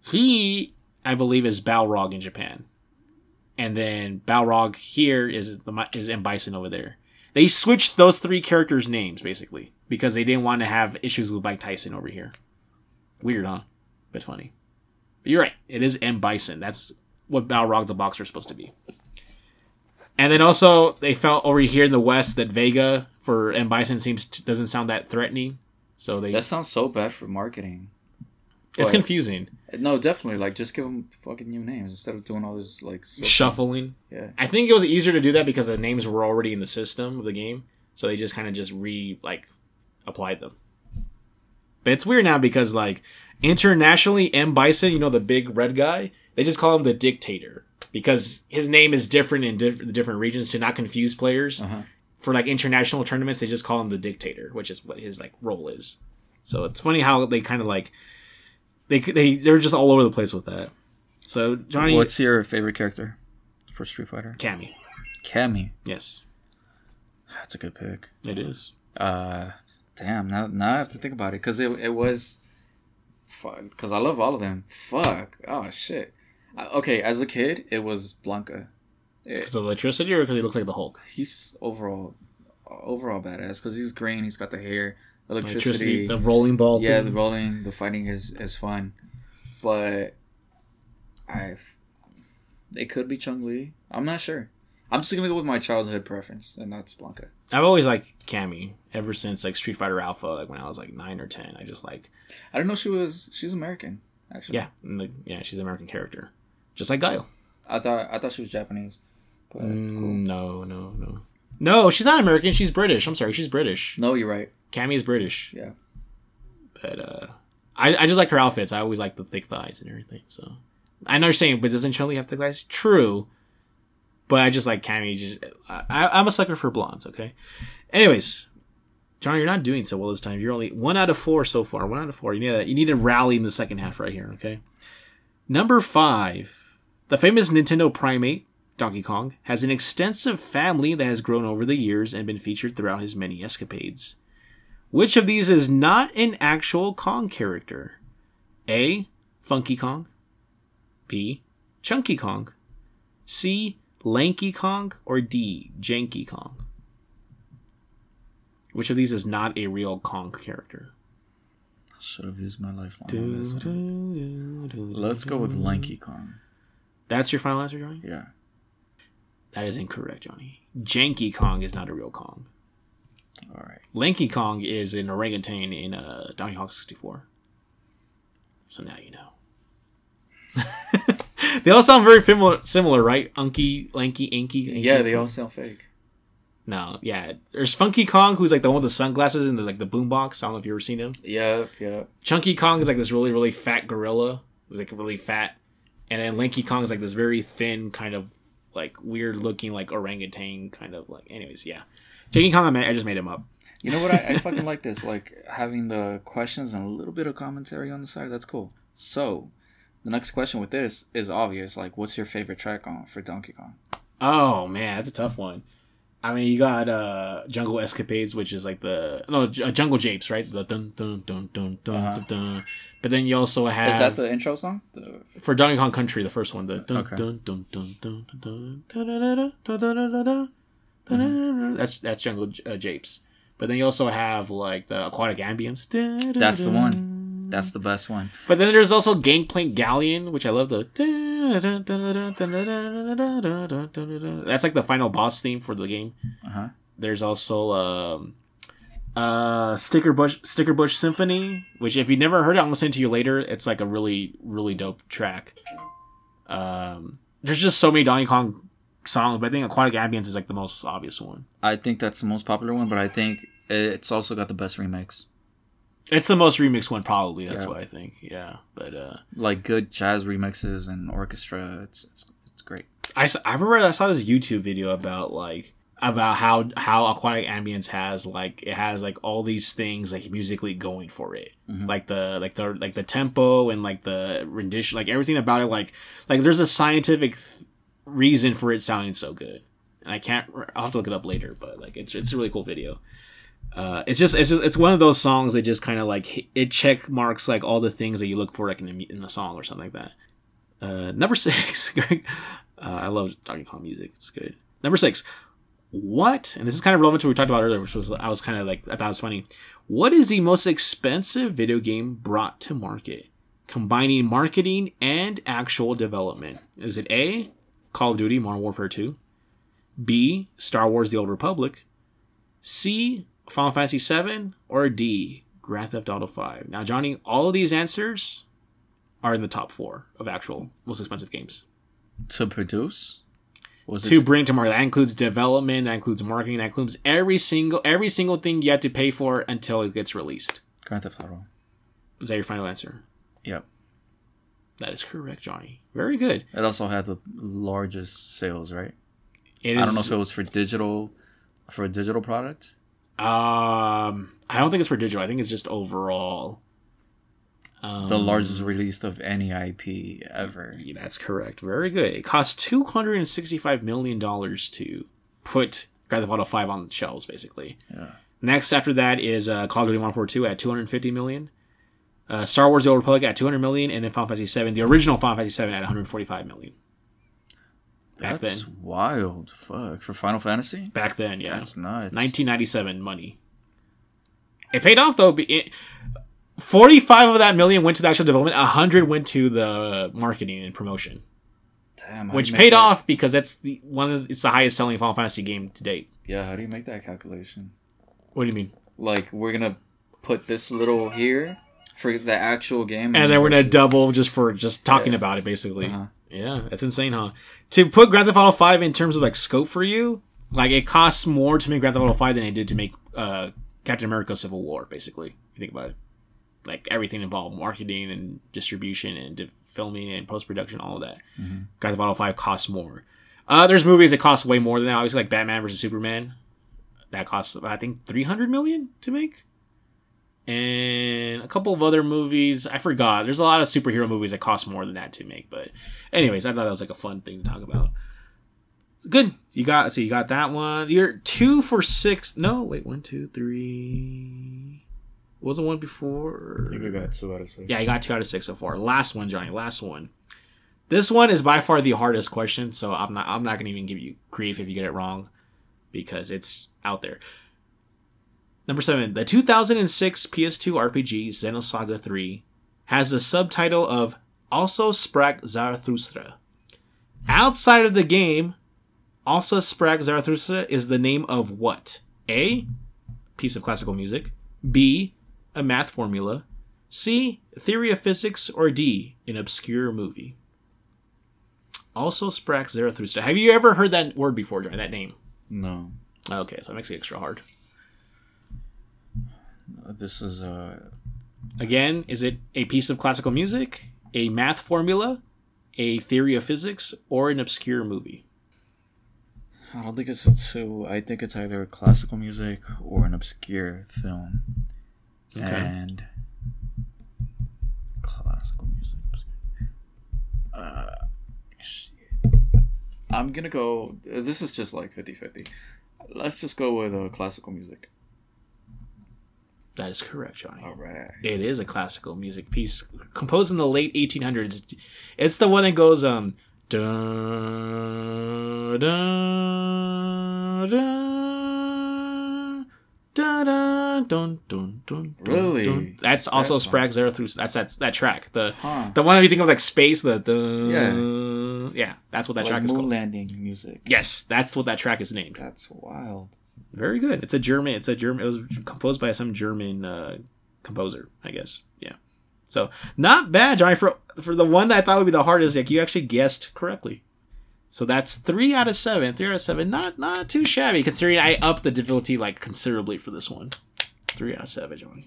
He, I believe, is Balrog in Japan, and then Balrog here is the is M Bison over there. They switched those three characters' names basically because they didn't want to have issues with Mike Tyson over here. Weird, huh? But funny. But you're right. It is M Bison. That's what Balrog the boxer is supposed to be. And then also they felt over here in the West that Vega for M Bison seems doesn't sound that threatening, so they That sounds so bad for marketing. it's But- confusing. No, definitely. Like, just give them fucking new names instead of doing all this like. shuffling. Yeah. I think it was easier to do that because the names were already in the system of the game, so they just kind of just re like applied them. But it's weird now because like internationally, M Bison, you know the big red guy, they just call him the Dictator because his name is different in diff- the different regions to not confuse players. Uh huh. For like international tournaments, they just call him the Dictator, which is what his like role is. So it's funny how they kind of like they they they're just all over the place with that. So Johnny What's your favorite character for Street Fighter? Cammy, Cammy. yes, That's a good pick. it is. Uh, damn. Now, now I have to think about it because it it was. Because I love all of them. Fuck. Oh shit. Uh, okay, as a kid, it was Blanka. Because of electricity or because he looks like the Hulk? he's just overall, overall badass. Because he's green. He's got the hair, Electricity, electricity. the rolling ball. yeah, thing. the rolling, the fighting is is fun, but I. It could be Chun Li. I'm not sure. I'm just gonna go with my childhood preference, and that's Blanka. I've always liked Cammy ever since like Street Fighter Alpha, like when I was like nine or ten. I just like I don't know she was. She's American, actually. yeah, the, yeah. She's an American character, just like Guile. I thought I thought she was Japanese. But Mm, cool. No, no, no, no. She's not American. She's British. I'm sorry, she's British. No, you're right. Cammy is British. Yeah. but uh, I I just like her outfits. I always like the thick thighs and everything. So I know you're saying, but doesn't Chun Li have thick thighs? True, but I just like Cammy. Just I, I'm a sucker for blondes. Okay. Anyways, John, you're not doing so well this time. You're only one out of four so far. One out of four. You need to, you need to rally in the second half right here. Okay. Number five, the famous Nintendo primate. Donkey Kong has an extensive family that has grown over the years and been featured throughout his many escapades. Which of these is not an actual Kong character? A. Funky Kong. B. Chunky Kong. C. Lanky Kong. Or D. Janky Kong. Which of these is not a real Kong character? Should have used my lifeline. on this one. Let's go with Lanky Kong. That's your final answer, Johnny? Yeah. That is incorrect, Johnny. Janky Kong is not a real Kong. All right. Lanky Kong is an orangutan in uh, Donkey Kong 64. So now you know. they all sound very similar, similar, right? Unky, lanky, inky. inky. Yeah, they all sound fake. No, yeah. There's Funky Kong, who's like the one with the sunglasses and the like the boombox. I don't know if you ever seen him. Yep, yep. Chunky Kong is like this really, really fat gorilla. He's like really fat, and then Lanky Kong is like this very thin, kind of like weird looking, like orangutan, kind of like. Anyways, yeah. Janky Kong, I, made, I just made him up. You know what? I, I fucking like this. Like having the questions and a little bit of commentary on the side. That's cool. So, the next question with this is obvious. Like, what's your favorite track on for Donkey Kong? Oh man, that's a tough one. I mean, you got uh Jungle Escapades, which is like the no J- uh, Jungle Japes, right? The dun dun dun dun dun Uh-huh. dun, dun. But then you also have Is that the intro song? The, for Donkey Kong Country, the first one. The dun Okay. dun dun dun dun dun dun dun. That's that's Jungle uh, Japes. But then you also have like the Aquatic Ambience. That's the one. That's the best one. But then there's also Gangplank Galleon, which I love the. That's like the final boss theme for the game. Uh huh. There's also um, uh, Sticker Bush Sticker Bush Symphony, which if you never heard it, I'm gonna send it to you later. It's like a really really dope track. Um, there's just so many Donkey Kong songs, but I think Aquatic Ambience is like the most obvious one. I think that's the most popular one, but I think it's also got the best remix. It's the most remixed one, probably. That's Yeah. what I think. Yeah, but uh, Like good jazz remixes and orchestra. It's it's it's great. I, I remember I saw this YouTube video about like about how how aquatic ambience has like it has like all these things like musically going for it Mhm. like the like the like the tempo and like the rendition like everything about it like like there's a scientific th- reason for it sounding so good and I can't I'll have to look it up later but like it's it's a really cool video uh, it's just it's just, it's one of those songs that just kind of like it check marks like all the things that you look for like in a, in a song or something like that. Uh, number six, Uh, I love Donkey Kong music. It's good. Number six. What? And this is kind of relevant to what we talked about earlier, which was I was kind of like I thought it was funny. What is the most expensive video game brought to market, combining marketing and actual development? Is it A, Call of Duty Modern Warfare 2, B, Star Wars: The Old Republic, C, Final Fantasy 7, or D, Grand Theft Auto 5? Now, Johnny, all of these answers are in the top four of actual most expensive games To produce? Was to it bring to market. That includes development, that includes marketing, that includes every single every single thing you have to pay for until it gets released. Grand Theft Auto? Is that your final answer? Yep. That is correct, Johnny. Very good. It also had the largest sales, right? It I don't know if it was for digital, for a digital product. Um, I don't think it's for digital. I think it's just overall. Um, The largest release of any IP ever. yeah, That's correct. Very good. It cost two hundred and sixty-five million dollars to put Grand Theft Auto Five on the shelves, basically. Yeah. Next after that is uh, Call of Duty Modern Warfare 2 at 250 million. Uh, Star Wars: The Old Republic at 200 million, and then Final Fantasy 7, the original Final Fantasy 7 at 145 million. Back That's then, wild. Fuck. For Final Fantasy? back then, yeah, That's nuts. 1997 money. It paid off though. It, 45 of that million went to the actual development. 100 went to the marketing and promotion, Damn. which paid that- off because that's the one. Of, it's the highest selling Final Fantasy game to date. Yeah, how do you make that calculation? What do you mean? Like, we're gonna put this little here for the actual game. And then we're gonna double just for just talking Yeah. about it, basically. Uh-huh. Yeah, that's insane, huh? To put Grand Theft Auto Five in terms of like scope for you, like it costs more to make Grand Theft Auto Five than it did to make uh, Captain America: Civil War. Basically, if you think about it, like everything involved, marketing and distribution and di- filming and post production, all of that. Mhm. Grand Theft Auto Five costs more. Uh, there's movies that cost way more than that. Obviously, like Batman versus Superman, that costs I think 300 million to make. And a couple of other movies, I forgot. There's a lot of superhero movies that cost more than that to make. But, anyways, I thought that was like a fun thing to talk about. Good. You got. See. You got that one. You're two for six. No, wait. One, two, three. What was the one before? I think I got two out of six. Yeah, you got two out of six so far. Last one, Johnny. Last one. This one is by far the hardest question, so I'm not. I'm not gonna even give you grief if you get it wrong, because it's out there. Number seven, the 2006 PS2 RPG Xenosaga 3 has the subtitle of "Also Sprach Zarathustra." Outside of the game, "Also Sprach Zarathustra" is the name of what? A. Piece of classical music. B. A math formula. C. theory of physics. Or D. An obscure movie. Also, Sprach Zarathustra. Have you ever heard that word before, John? That name? No. Okay, so it makes it extra hard. This is uh Again, is it a piece of classical music, a math formula, a theory of physics, or an obscure movie? I don't think it's a two. I think it's either classical music or an obscure film. Okay. And classical music. Uh, shit. I'm gonna go. This is just like 50-50. Let's just go with uh, classical music. That is correct, Johnny. All right. It is a classical music piece composed in the late 1800s. It's the one that goes um da da da da da dun dun dun. dun, Really? dun. That's also that. Sprach Zarathustra. That's that's that track. The Huh. the one that you think of like space. The the Yeah. yeah. That's what that like track is moon called. landing music. Yes, that's what that track is named. That's wild. Very good. It's a German. It's a German. It was composed by some German uh, composer, I guess. Yeah. So not bad, Johnny. For for the one that I thought would be the hardest, like you actually guessed correctly. So that's three out of seven. Three out of seven. Not not too shabby considering I upped the difficulty like considerably for this one. Three out of seven, Johnny.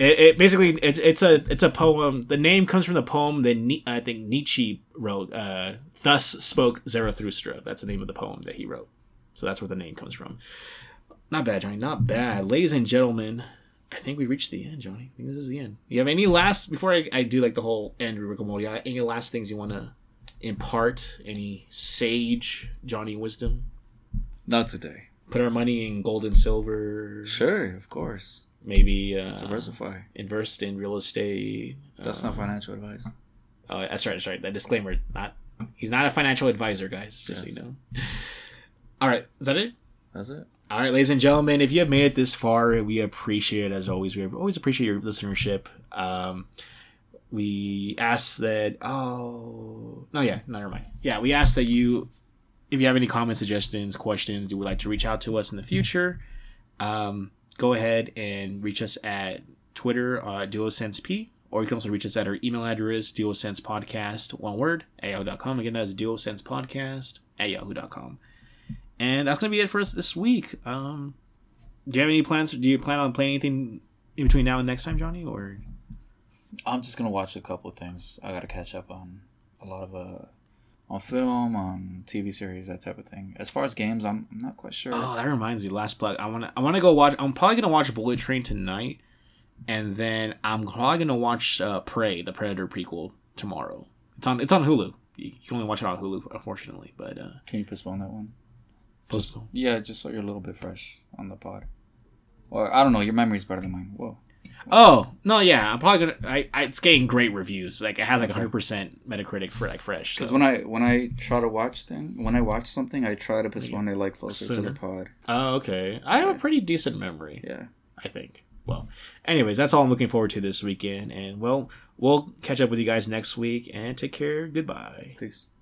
It, it basically it's it's a it's a poem. The name comes from the poem that I think Nietzsche wrote. Uh, Thus spoke Zarathustra. That's the name of the poem that he wrote. So that's where the name comes from. Not bad, Johnny. Not bad. Ladies and gentlemen, I think we reached the end, Johnny. I think this is the end. You have any last, before I, I do like the whole end and Morty, uh, any last things you want to impart? Any sage Johnny wisdom? Not today. Put our money in gold and silver. Sure, of course. Maybe uh, Diversify. invest in real estate. That's Uh, not financial advice. Oh, that's right. That's right. That disclaimer. Not. He's not a financial advisor, guys. Just Yes. so you know. All right. Is that it? That's it. All right, ladies and gentlemen, if you have made it this far, we appreciate it as always. We always appreciate your listenership. Um, we ask that. Oh no, yeah, no, never mind. Yeah, we ask that you, if you have any comments, suggestions, questions, you would like to reach out to us in the future, um, go ahead and reach us at Twitter uh, DuoSenseP, or you can also reach us at our email address duosensepodcast one word at yahoo.com. Again, that's duosensepodcast at yahoo.com. And that's gonna be it for us this week. Um, do you have any plans? Do you plan on playing anything in between now and next time, Johnny? Or I'm just gonna watch a couple of things. I gotta catch up on a lot of uh on film, on TV series, that type of thing. As far as games, I'm, I'm not quite sure. oh, that reminds me. Last plug. I want to. I want to go watch. I'm probably gonna watch Bullet Train tonight, and then I'm probably gonna watch uh, Prey, the Predator prequel tomorrow. It's on. It's on Hulu. You can only watch it on Hulu, unfortunately. But uh, Can you postpone that one? Post- Yeah, just so you're a little bit fresh on the pod. Or I don't know, your memory's better than mine. Whoa. Oh no, yeah. I'm probably gonna. I, I it's getting great reviews. Like it has like 100 percent Metacritic for like fresh. Because so- when I when I try to watch thing, when I watch something, I try to postpone it like closer to the pod. Oh, okay. I have a pretty decent memory. Yeah. I think. Well, anyways, that's all I'm looking forward to this weekend. And, well, we'll catch up with you guys next week and take care. Goodbye. Peace.